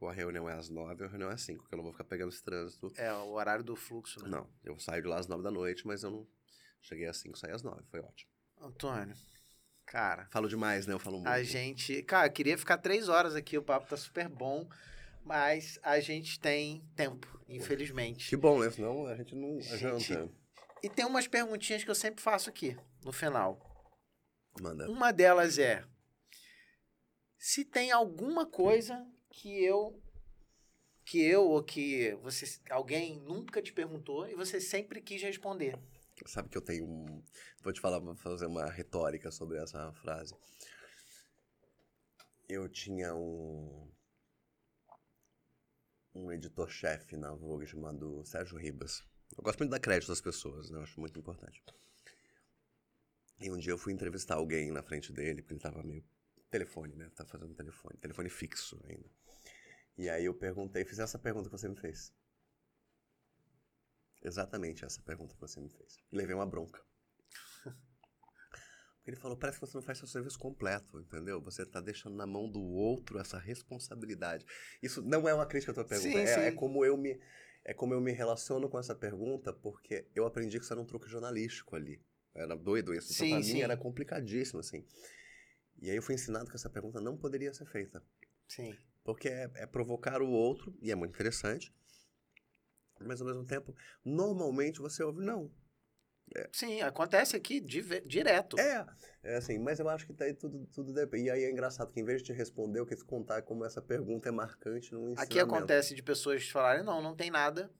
Ou a reunião é às nove, ou a reunião é às cinco, porque eu não vou ficar pegando esse trânsito. É o horário do fluxo, né? Não, eu saio de lá às nove da noite, mas eu não... Cheguei às cinco, saí às nove, foi ótimo. Antônio, cara, Falo demais, né? Eu falo muito. a gente. Cara, eu queria ficar três horas aqui, o papo tá super bom, mas a gente tem tempo, infelizmente. Que bom, né? Senão a gente não Gente, janta. E tem umas perguntinhas que eu sempre faço aqui, no final. Manda. Uma delas é: se tem alguma coisa que eu que eu ou que você alguém nunca te perguntou e você sempre quis responder. Sabe que eu tenho um... Vou te falar, vou fazer uma retórica sobre essa frase. Eu tinha um... Um editor-chefe na Vogue chamado Sérgio Ribas. Eu gosto muito de dar crédito às pessoas, né? Eu acho muito importante. E um dia eu fui entrevistar alguém na frente dele, porque ele tava meio... Telefone, né? Tá fazendo telefone. Telefone fixo ainda. E aí eu perguntei, fiz essa pergunta que você me fez. Exatamente essa pergunta que você me fez. E levei uma bronca. Porque ele falou, parece que você não faz seu serviço completo, entendeu? Você tá deixando na mão do outro essa responsabilidade. Isso não é uma crítica à tua pergunta, Sim, é, sim. é como eu me é como eu me relaciono com essa pergunta, porque eu aprendi que isso era um truque jornalístico ali. Era doido isso. Então, Sim, pra sim. mim era complicadíssimo, assim. E aí eu fui ensinado que essa pergunta não poderia ser feita. Sim. Porque é, é provocar o outro, e é muito interessante. Mas ao mesmo tempo, normalmente você ouve, não. Sim, acontece aqui direto. É, é assim, mas eu acho que tá aí tudo, tudo depende. E aí é engraçado que em vez de te responder, eu quis contar como essa pergunta é marcante no ensinamento. Aqui acontece de pessoas falarem, não, não tem nada.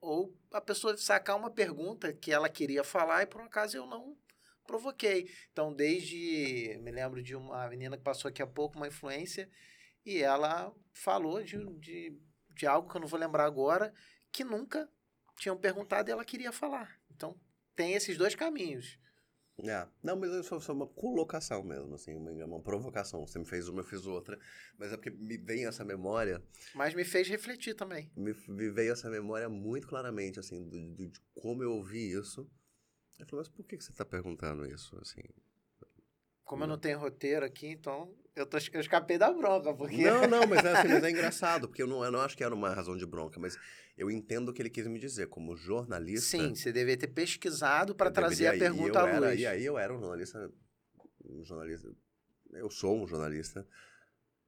Ou a pessoa sacar uma pergunta que ela queria falar e por um acaso eu não provoquei. Então, desde. Me lembro de uma menina que passou aqui há pouco, uma influência, e ela falou de, de, de algo que eu não vou lembrar agora, que nunca tinham perguntado e ela queria falar. Tem esses dois caminhos. É. Não, mas é só, só uma colocação mesmo, assim, uma, uma provocação. Você me fez uma, eu fiz outra. Mas é porque me vem essa memória, Mas me fez refletir também. me, me veio essa memória muito claramente, assim, do, do- de como eu ouvi isso. Ele falou, mas por que que você tá perguntando isso, assim? Como eu Não. não tenho roteiro aqui, então eu, tô, eu escapei da bronca, porque... Não, não, mas é, assim, mas é engraçado, porque eu não, eu não acho que era uma razão de bronca, mas eu entendo o que ele quis me dizer. Como jornalista. Sim, você deveria ter pesquisado para trazer a pergunta eu à era- luz. E aí eu era um jornalista. Um jornalista. Eu sou um jornalista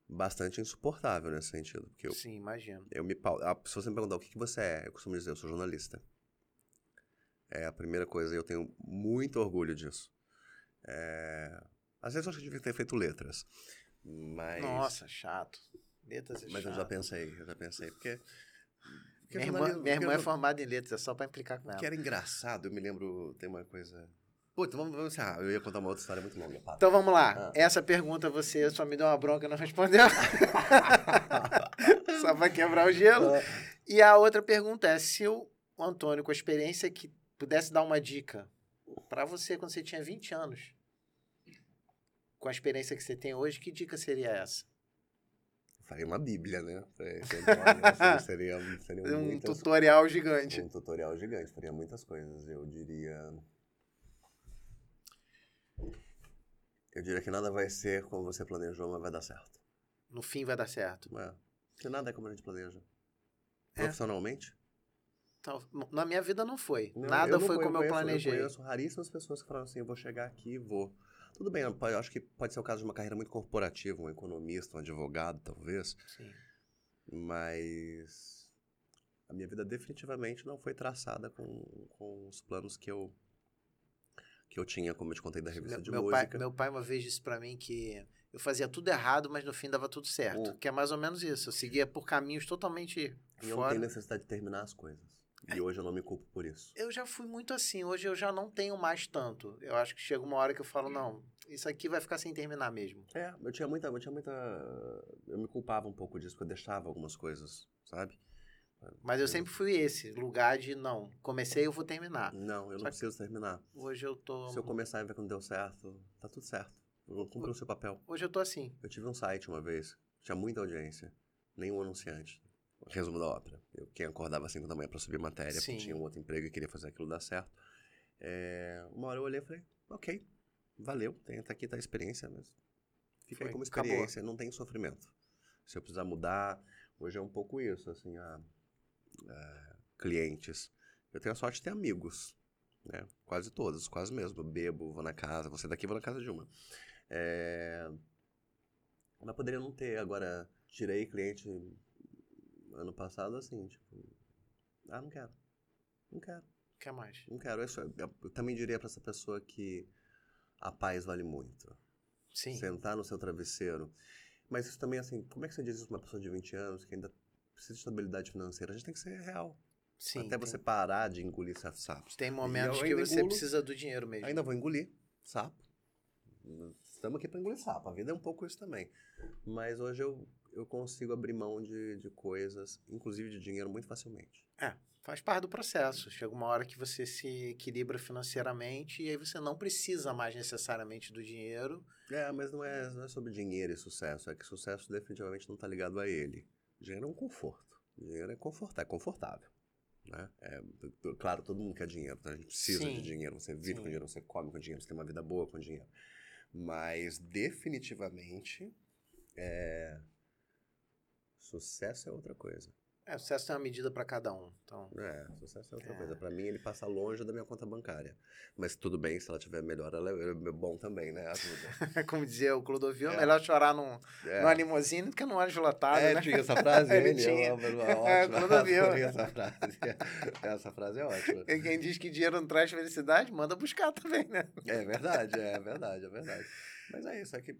bastante insuportável nesse sentido. Porque eu, Sim, imagino. eu me. pessoa sempre me perguntar o que, que você é, eu costumo dizer, eu sou jornalista. É a primeira coisa e eu tenho muito orgulho disso. É, Às vezes eu acho que eu devia ter feito letras. Mas. Nossa, chato. Letras é Mas eu chato. já pensei, eu já pensei. Porque. porque Minha irmã, minha irmã é formada em letras, é só para implicar com ela. Que era engraçado, eu me lembro, tem uma coisa. Putz, vamos, vamos encerrar. Eu ia contar uma outra história muito longa. Para. Então vamos lá. Ah. Essa pergunta você só me deu uma bronca e não respondeu. só para quebrar o gelo. E a outra pergunta é: se o Antônio, com a experiência que pudesse dar uma dica para você quando você tinha 20 anos, com a experiência que você tem hoje, que dica seria essa? Faria uma bíblia, né? Pra- pra- assim, seria, seria Um muitas- tutorial gigante. um tutorial gigante, faria muitas coisas. Eu diria. Eu diria que nada vai ser como você planejou, mas vai dar certo. No fim vai dar certo. É. Porque nada é como a gente planeja. É. Profissionalmente? Então, na minha vida não foi. Não, Nada não foi como eu planejei. Eu conheço raríssimas pessoas que falaram assim: eu vou chegar aqui e vou. Tudo bem, eu acho que pode ser o caso de uma carreira muito corporativa, um economista, um advogado, talvez. Sim. Mas a minha vida definitivamente não foi traçada com, com os planos que eu que eu tinha, como eu te contei da revista Meu, de meu pai, música. meu pai uma vez disse pra mim que eu fazia tudo errado, mas no fim dava tudo certo. Hum. Que é mais ou menos isso. Eu seguia por caminhos totalmente E eu não fora. tenho necessidade de terminar as coisas. E hoje eu não me culpo por isso. Eu já fui muito assim. Hoje eu já não tenho mais tanto. Eu acho que chega uma hora que eu falo, não, isso aqui vai ficar sem terminar mesmo. É, eu tinha muita, eu tinha muita, eu me culpava um pouco disso, porque eu deixava algumas coisas, sabe? Mas eu sempre fui esse, lugar de não, comecei, eu vou terminar. Não, eu Só não preciso terminar. Hoje eu tô. Se eu começar e ver que não deu certo, tá tudo certo. Eu cumpri o seu papel. Hoje eu tô assim. Eu tive um site uma vez, tinha muita audiência, nenhum anunciante. Resumo da ópera. Eu, quem acordava às 5 da manhã pra subir matéria, Sim. porque tinha um outro emprego e queria fazer aquilo dar certo. É, uma hora eu olhei e falei, ok, valeu, tem, tá aqui, tá a experiência, mas fica Foi, aí como acabou. experiência, não tem sofrimento. Se eu precisar mudar, hoje é um pouco isso, assim, a, a clientes. Eu tenho a sorte de ter amigos, né? Quase todos, quase mesmo. Eu bebo, vou na casa, você daqui, vou na casa de uma. É... Mas poderia não ter. Agora, tirei cliente ano passado assim, tipo. Ah, não quero. Não quero, Quer mais? não quero. Isso, eu também diria pra essa pessoa que a paz vale muito. Sim. Sentar no seu travesseiro. Mas isso também, assim, como é que você diz isso pra uma pessoa de 20 anos que ainda precisa de estabilidade financeira? A gente tem que ser real. Sim. Até tem- você parar de engolir sapos. Tem momentos que você engulo- precisa do dinheiro mesmo. Ainda vou engolir sapo. Estamos aqui para engolir sapo. A vida é um pouco isso também. Mas hoje eu, eu consigo abrir mão de, de coisas, inclusive de dinheiro, muito facilmente. Faz parte do processo. Chega uma hora que você se equilibra financeiramente e aí você não precisa mais necessariamente do dinheiro. É, mas não é, não é sobre dinheiro e sucesso. É que sucesso definitivamente não está ligado a ele. Dinheiro é um conforto. Dinheiro é confortável. É confortável. Né? É, claro, todo mundo quer dinheiro. Tá? A gente precisa Sim. de dinheiro. Você vive Sim. com dinheiro, você come com dinheiro, você tem uma vida boa com dinheiro. Mas definitivamente é, sucesso é outra coisa. É, sucesso tem uma medida para cada um. Então, É, sucesso é outra É. coisa. Pra mim, ele passa longe da minha conta bancária. Mas tudo bem, se ela tiver melhor, ela é é bom também, né? Ajuda. como dizia o Clodovil, é É. melhor chorar num, É. numa limusine do que num ônibus lotado, É, né? tinha essa frase, Ele ele, tinha. é uma É, adorei essa frase. Essa frase é ótima. E Quem diz que dinheiro não traz felicidade, manda buscar também, né? É verdade, é verdade, é verdade. Mas é isso, é que.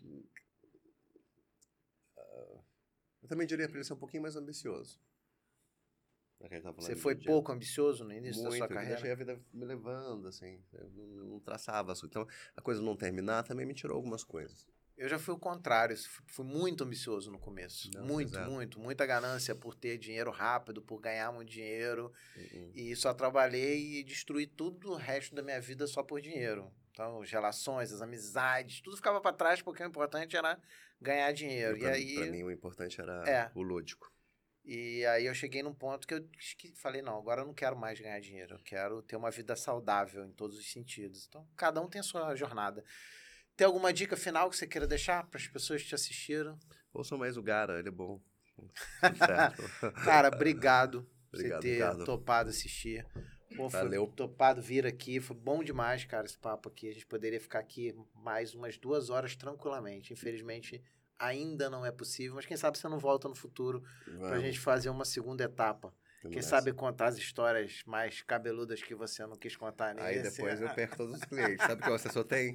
ah, eu também diria pra ele ser um pouquinho mais ambicioso. Tá falando Você foi pouco ambicioso no início Muito, da sua eu carreira? deixei a vida me levando, assim. Eu não, não traçava. Então, a coisa não terminar também me tirou algumas coisas. Eu já fui o contrário, fui muito ambicioso no começo. Não, muito, é. muito. Muita ganância por ter dinheiro rápido, por ganhar muito dinheiro. Uhum. E só trabalhei e destruí tudo o resto da minha vida só por dinheiro. Então, as relações, as amizades, tudo ficava para trás porque o importante era ganhar dinheiro. E, pra, aí, pra mim, o importante era É. o lúdico. E aí eu cheguei num ponto que eu falei, não, agora eu não quero mais ganhar dinheiro, eu quero ter uma vida saudável em todos os sentidos. Então, cada um tem a sua jornada. Tem alguma dica final que você queira deixar para as pessoas que te assistiram? Ouçam mais o Gara, ele é bom. Cara, obrigado por você ter Ricardo. topado assistir. Pô, foi Valeu. topado vir aqui, foi bom demais, cara, esse papo aqui. A gente poderia ficar aqui mais umas duas horas tranquilamente. Infelizmente, ainda não é possível, mas quem sabe você não volta no futuro pra Vamos, gente fazer uma segunda etapa. Quem sabe contar as histórias mais cabeludas que você não quis contar nesse. Aí depois eu perco todos os clientes. Sabe que o assessor tem?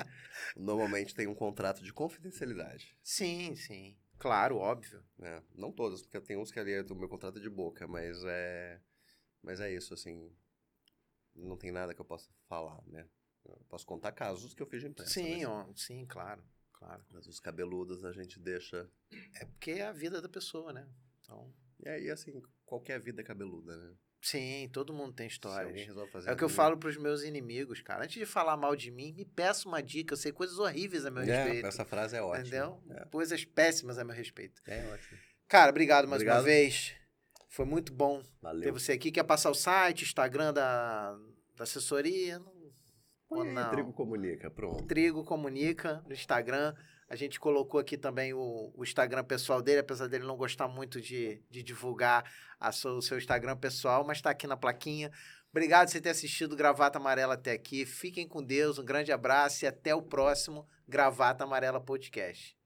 Normalmente tem um contrato de confidencialidade. Sim, sim. Claro, óbvio. né? Não todos, porque tem uns que ali o meu contrato é de boca, mas é. Mas é isso, assim. Não tem nada que eu possa falar, né? Eu posso contar casos que eu fiz de imprensa. sim, mas, ó, sim, claro. Claro. mas os cabeludos a gente deixa. É porque é a vida da pessoa, né? Então, E aí, assim, qualquer vida é cabeluda, né? sim, todo mundo tem histórias. É o que eu falo pros meus inimigos, cara. Antes de falar mal de mim, me peça uma dica. Eu sei coisas horríveis a meu É, respeito. essa frase é ótima. Entendeu? É, Coisas péssimas a meu respeito. é ótimo. Cara, obrigado mais uma Obrigado. vez. Foi muito bom ter Valeu. você aqui. Quer passar o site, Instagram da, da assessoria? Não. Põe aí, não? Trigo comunica, pronto. Trigo Comunica no Instagram. A gente colocou aqui também o, o Instagram pessoal dele, apesar dele não gostar muito de, de divulgar a sua- o seu Instagram pessoal, mas está aqui na plaquinha. Obrigado por você ter assistido Gravata Amarela até aqui. Fiquem com Deus, um grande abraço e até o próximo Gravata Amarela Podcast.